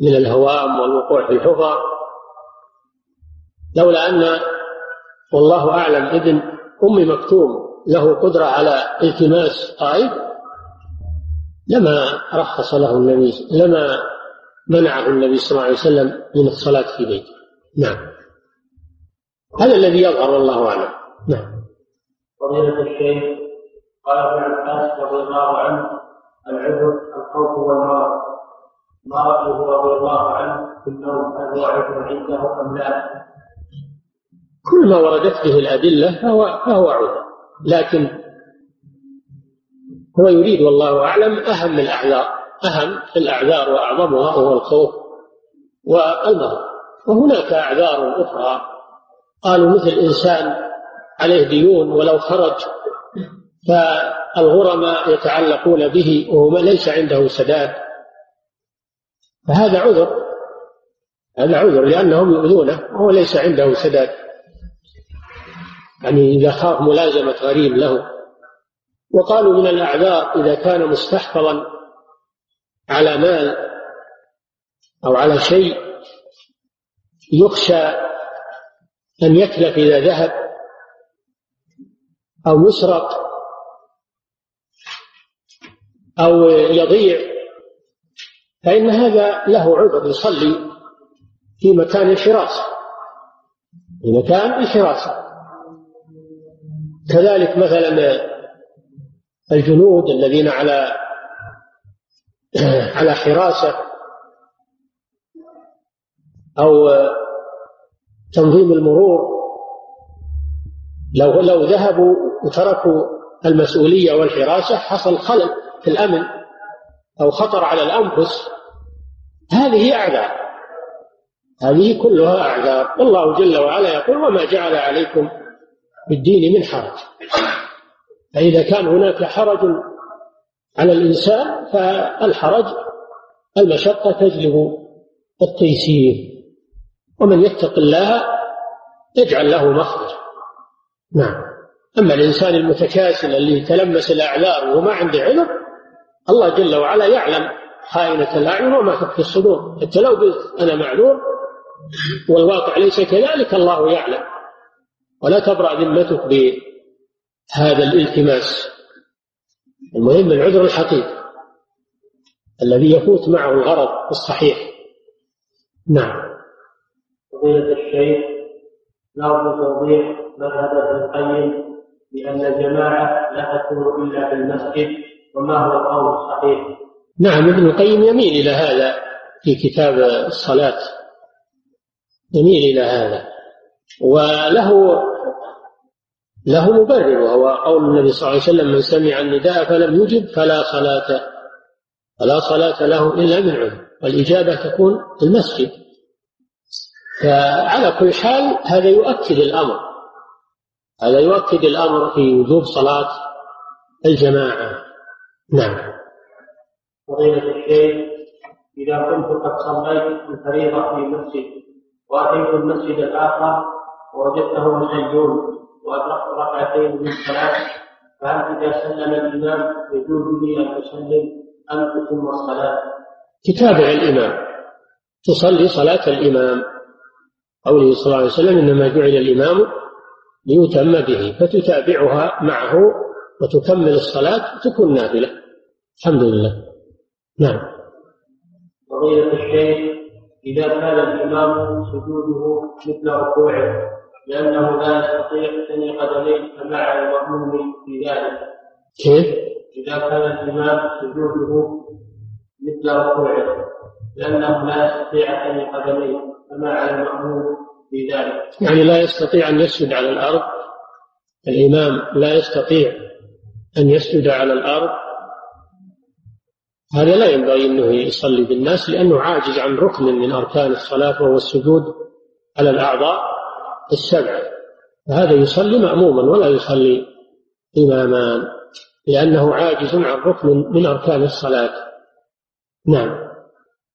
من الهوام والوقوع في الحفر لولا أن والله أعلم ابن أم مكتوم له قدرة على التماس قائد لما رخص له النبي لما منعه النبي صلى الله عليه وسلم من الصلاة في بيته. نعم. هذا الذي يظهر والله أعلم. نعم. فضيلة الشيخ قال ابن عباس رضي الله عنه العذر الخوف والمرض مرضه رضي الله عنه في النوم هل هو عذر عنده أم لا؟ كل ما وردت به الأدلة فهو فهو عذر لكن هو يريد والله أعلم أهم الأعذار أهم الأعذار وأعظمها هو الخوف والمرض وهناك أعذار أخرى. قالوا مثل إنسان عليه ديون ولو خرج فالغرماء يتعلقون به وهو ليس عنده سداد. فهذا عذر هذا عذر لأنهم يؤذونه وهو ليس عنده سداد. يعني إذا خاف ملازمة غريب له. وقالوا من الأعذار إذا كان مستحفظا على مال أو على شيء يخشى أن يتلف إذا ذهب أو يسرق أو يضيع فإن هذا له عذر يصلي في مكان الحراسة في مكان الحراسة كذلك مثلا الجنود الذين على على حراسة أو تنظيم المرور. لو لو ذهبوا وتركوا المسؤولية والحراسة حصل خلل في الأمن. أو خطر على الأنفس هذه أعذار. هذه كلها أعذار. والله جل وعلا يقول وما جعل عليكم بالدين من حرج. فإذا كان هناك حرج على الإنسان فالحرج المشقة تجلب التيسير. ومن يتق الله يجعل له مخرج نعم. أما الإنسان المتكاسل اللي تلمس الأعذار وما عنده عذر الله جل وعلا يعلم خائنة الأعين وما تخفي الصدور. حتى لو قلت أنا معذور والواقع ليس كذلك الله يعلم. ولا تبرأ ذمتك بهذا الالتماس. المهم العذر الحقيقي الذي يفوت معه الغرض الصحيح. نعم. فضيلة الشيخ نرجو توضيح مذهب ابن القيم بأن الجماعة لا تكون إلا في المسجد. وما هو القول الصحيح؟ نعم ابن القيم يميل إلى هذا في كتاب الصلاة. يميل إلى هذا. وله له مبرر وهو قول النبي صلى الله عليه وسلم من سمع النداء فلم يجب فلا صلاة فلا صلاة له إلا من عذر. والإجابة تكون في المسجد. فعلى كل حال هذا يؤكد الأمر. هذا يؤكد الأمر في وجوب صلاة الجماعة. نعم. فضيلة الشيخ إذا كنت قد صليت الفريضة في مسجد وأتيت المسجد الآخر ووجدته يصلون وأدركت ركعتين من الصلاة فهل إذا سلم الإمام يجوز لي أن أسلم أم أتم الصلاة؟ تتابع الإمام. تصلي صلاة الإمام. قوله صلى الله عليه وسلم إنما جعل الإمام ليتم به فتتابعها معه وتكمل الصلاة تكون نافلة. الحمد لله. نعم. فضيلة الشيخ إذا كان الإمام سجوده مثل ركوعه لأنه لا يستطيع ثني قدميه فمع المأموم في ذلك. كيف؟ إذا كان الإمام سجوده مثل ركوعه لأنه لا يستطيع ثني قدميه فمع المأموم في ذلك. يعني لا يستطيع أن يسجد على الأرض؟ الإمام لا يستطيع أن يسجد على الأرض. هذا لا ينبغي أنه يصلي بالناس لأنه عاجز عن ركن من أركان الصلاة وهو السجود على الأعضاء السبعة فهذا يصلي مأموما ولا يصلي إماما لأنه عاجز عن ركن من أركان الصلاة. نعم.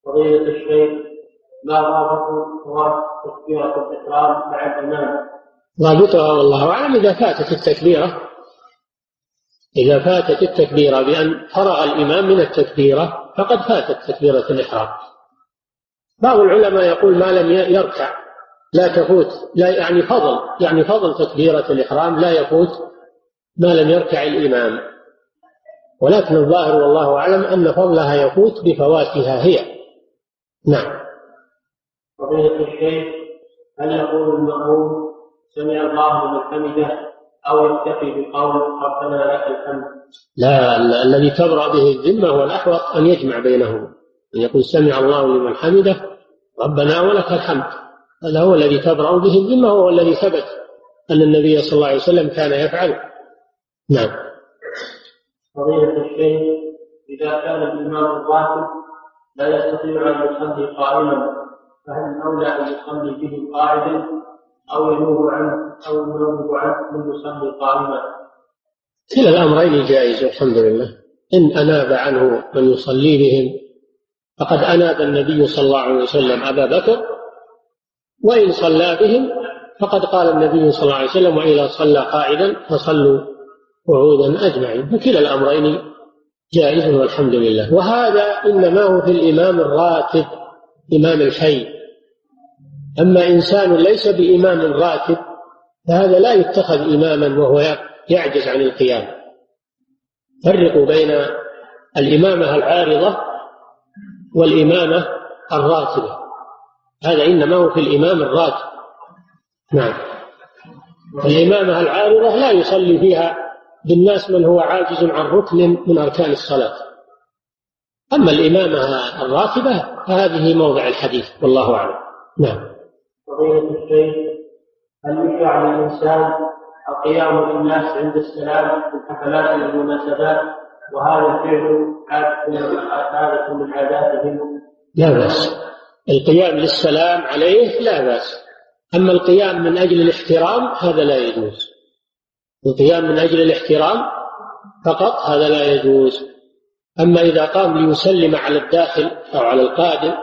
فضيلة الشيخ ما ضابط ثواب تكبيرة الإحرام مع الإمام؟ ضابطها والله أعلم إذا فاتت التكبيرة. إذا فاتت التكبيرة بأن فرغ الإمام من التكبيرة فقد فاتت تكبيرة الإحرام. بعض العلماء يقول ما لم يركع لا تفوت لا يعني فضل يعني فضل تكبيرة الإحرام لا يفوت ما لم يركع الإمام. ولكن الظاهر والله أعلم أن فضلها يفوت بفواتها هي. نعم. فضيلة الشيخ هل يقول المأموم سمع الله لمن حمده أو يكتفي بقول ربنا لك الحمد. لا الذي تبرأ به الذمة هو الأحوط أن يجمع بينهما أن يقول سمع الله لمن حمده ربنا ولك الحمد. هذا هو الذي تبرأ به الذمة وهو الذي ثبت أن النبي صلى الله عليه وسلم كان يفعل. نعم. فضيلة الشيخ إذا كان الإمام الراتب لا يستطيع أن يصلي قائما فهل الأولى أن يصلي به قاعدا أو ينوب عنه أو ينوب عنه من يصلي قائما. كلا الأمرين جائز الحمد لله. إن أناب عنه من يصلي بهم فقد أناب النبي صلى الله عليه وسلم أبا بكر. وإن صلى بهم فقد قال النبي صلى الله عليه وسلم وإذا صلى قاعدا فصلوا قعودا أجمعين. فكلا الأمرين جائز والحمد لله. وهذا إنما هو في الإمام الراتب إمام الحي. أما إنسان ليس بإمام راتب فهذا لا يتخذ إماما وهو يعجز عن القيام. فرقوا بين الإمامة العارضة والإمامة الراتبة. هذا إنما هو في الإمام الراتب. نعم. الإمامة العارضة لا يصلي فيها بالناس من هو عاجز عن ركن من أركان الصلاة. أما الإمامة الراتبة فهذه موضع الحديث والله أعلم. نعم. فضيلة الشيخ هل يشرع للإنسان القيام للناس عند السلام في الحفلات والمناسبات؟ وهذا الفعل عادة من عاداتهم. لا بأس. القيام للسلام عليه لا بأس. أما القيام من أجل الاحترام هذا لا يجوز. القيام من أجل الاحترام فقط هذا لا يجوز. أما إذا قام ليسلم على الداخل أو على القادم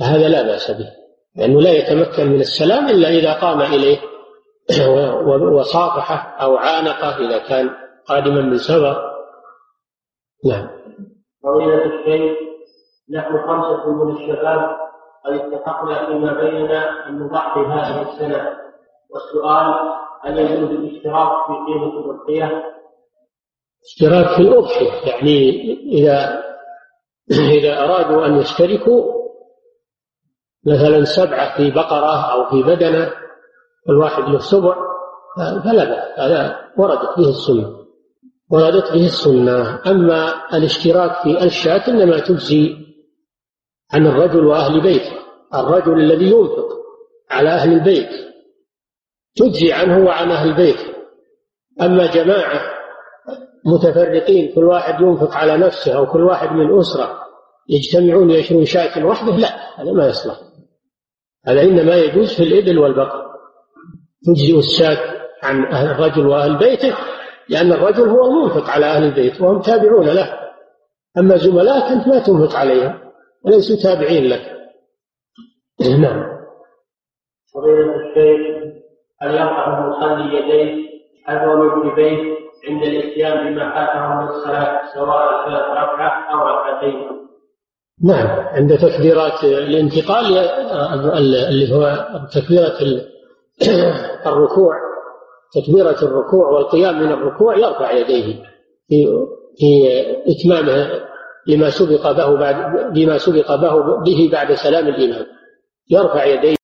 فهذا لا بأس به. لأنه لا يتمكن من السلام إلا إذا قام إليه وصافحه أو عانقه إذا كان قادما من سفر نعم. فضيلة الشيخ نحن خمسة من الشباب قد اتفقنا فيما بيننا أن نضحي هذه السنة. والسؤال هل يجوز الاشتراك في قيمة الأضحية؟ اشتراك في الأضحية يعني إذا إذا أرادوا أن يشتركوا مثلا سبعة في بقرة أو في بدنة الواحد له سبع فلا بأس هذا وردت به السنة وردت به السنة. أما الاشتراك في الشاة إنما تجزي عن الرجل وأهل بيته الرجل الذي ينفق على أهل البيت تجزي عنه وعن أهل بيته. أما جماعة متفرقين كل واحد ينفق على نفسه أو كل واحد من أسرة يجتمعون يشرون شاة وحده لا هذا ما يصلح. هذا إنما يجوز في الإبل والبقر. تجزئ الشاة عن أهل الرجل وأهل بيته لأن الرجل هو المنفق على أهل البيت وهم تابعون له. أما زملائك أنت ما تنفق عليهم وليسوا تابعين لك. نعم. فضيلة الشيخ هل يرفع المصلي يديه حذو من جبيه عند الإتيان بما فاته من الصلاة سواء كانت ركعة أو ركعتين؟ نعم عند تكبيرات الانتقال اللي هو تكبيرة الركوع تكبيرة الركوع والقيام من الركوع يرفع يديه في في إتمامه لما سبق به بعد بما سبق به بعد سلام الإمام. يرفع يديه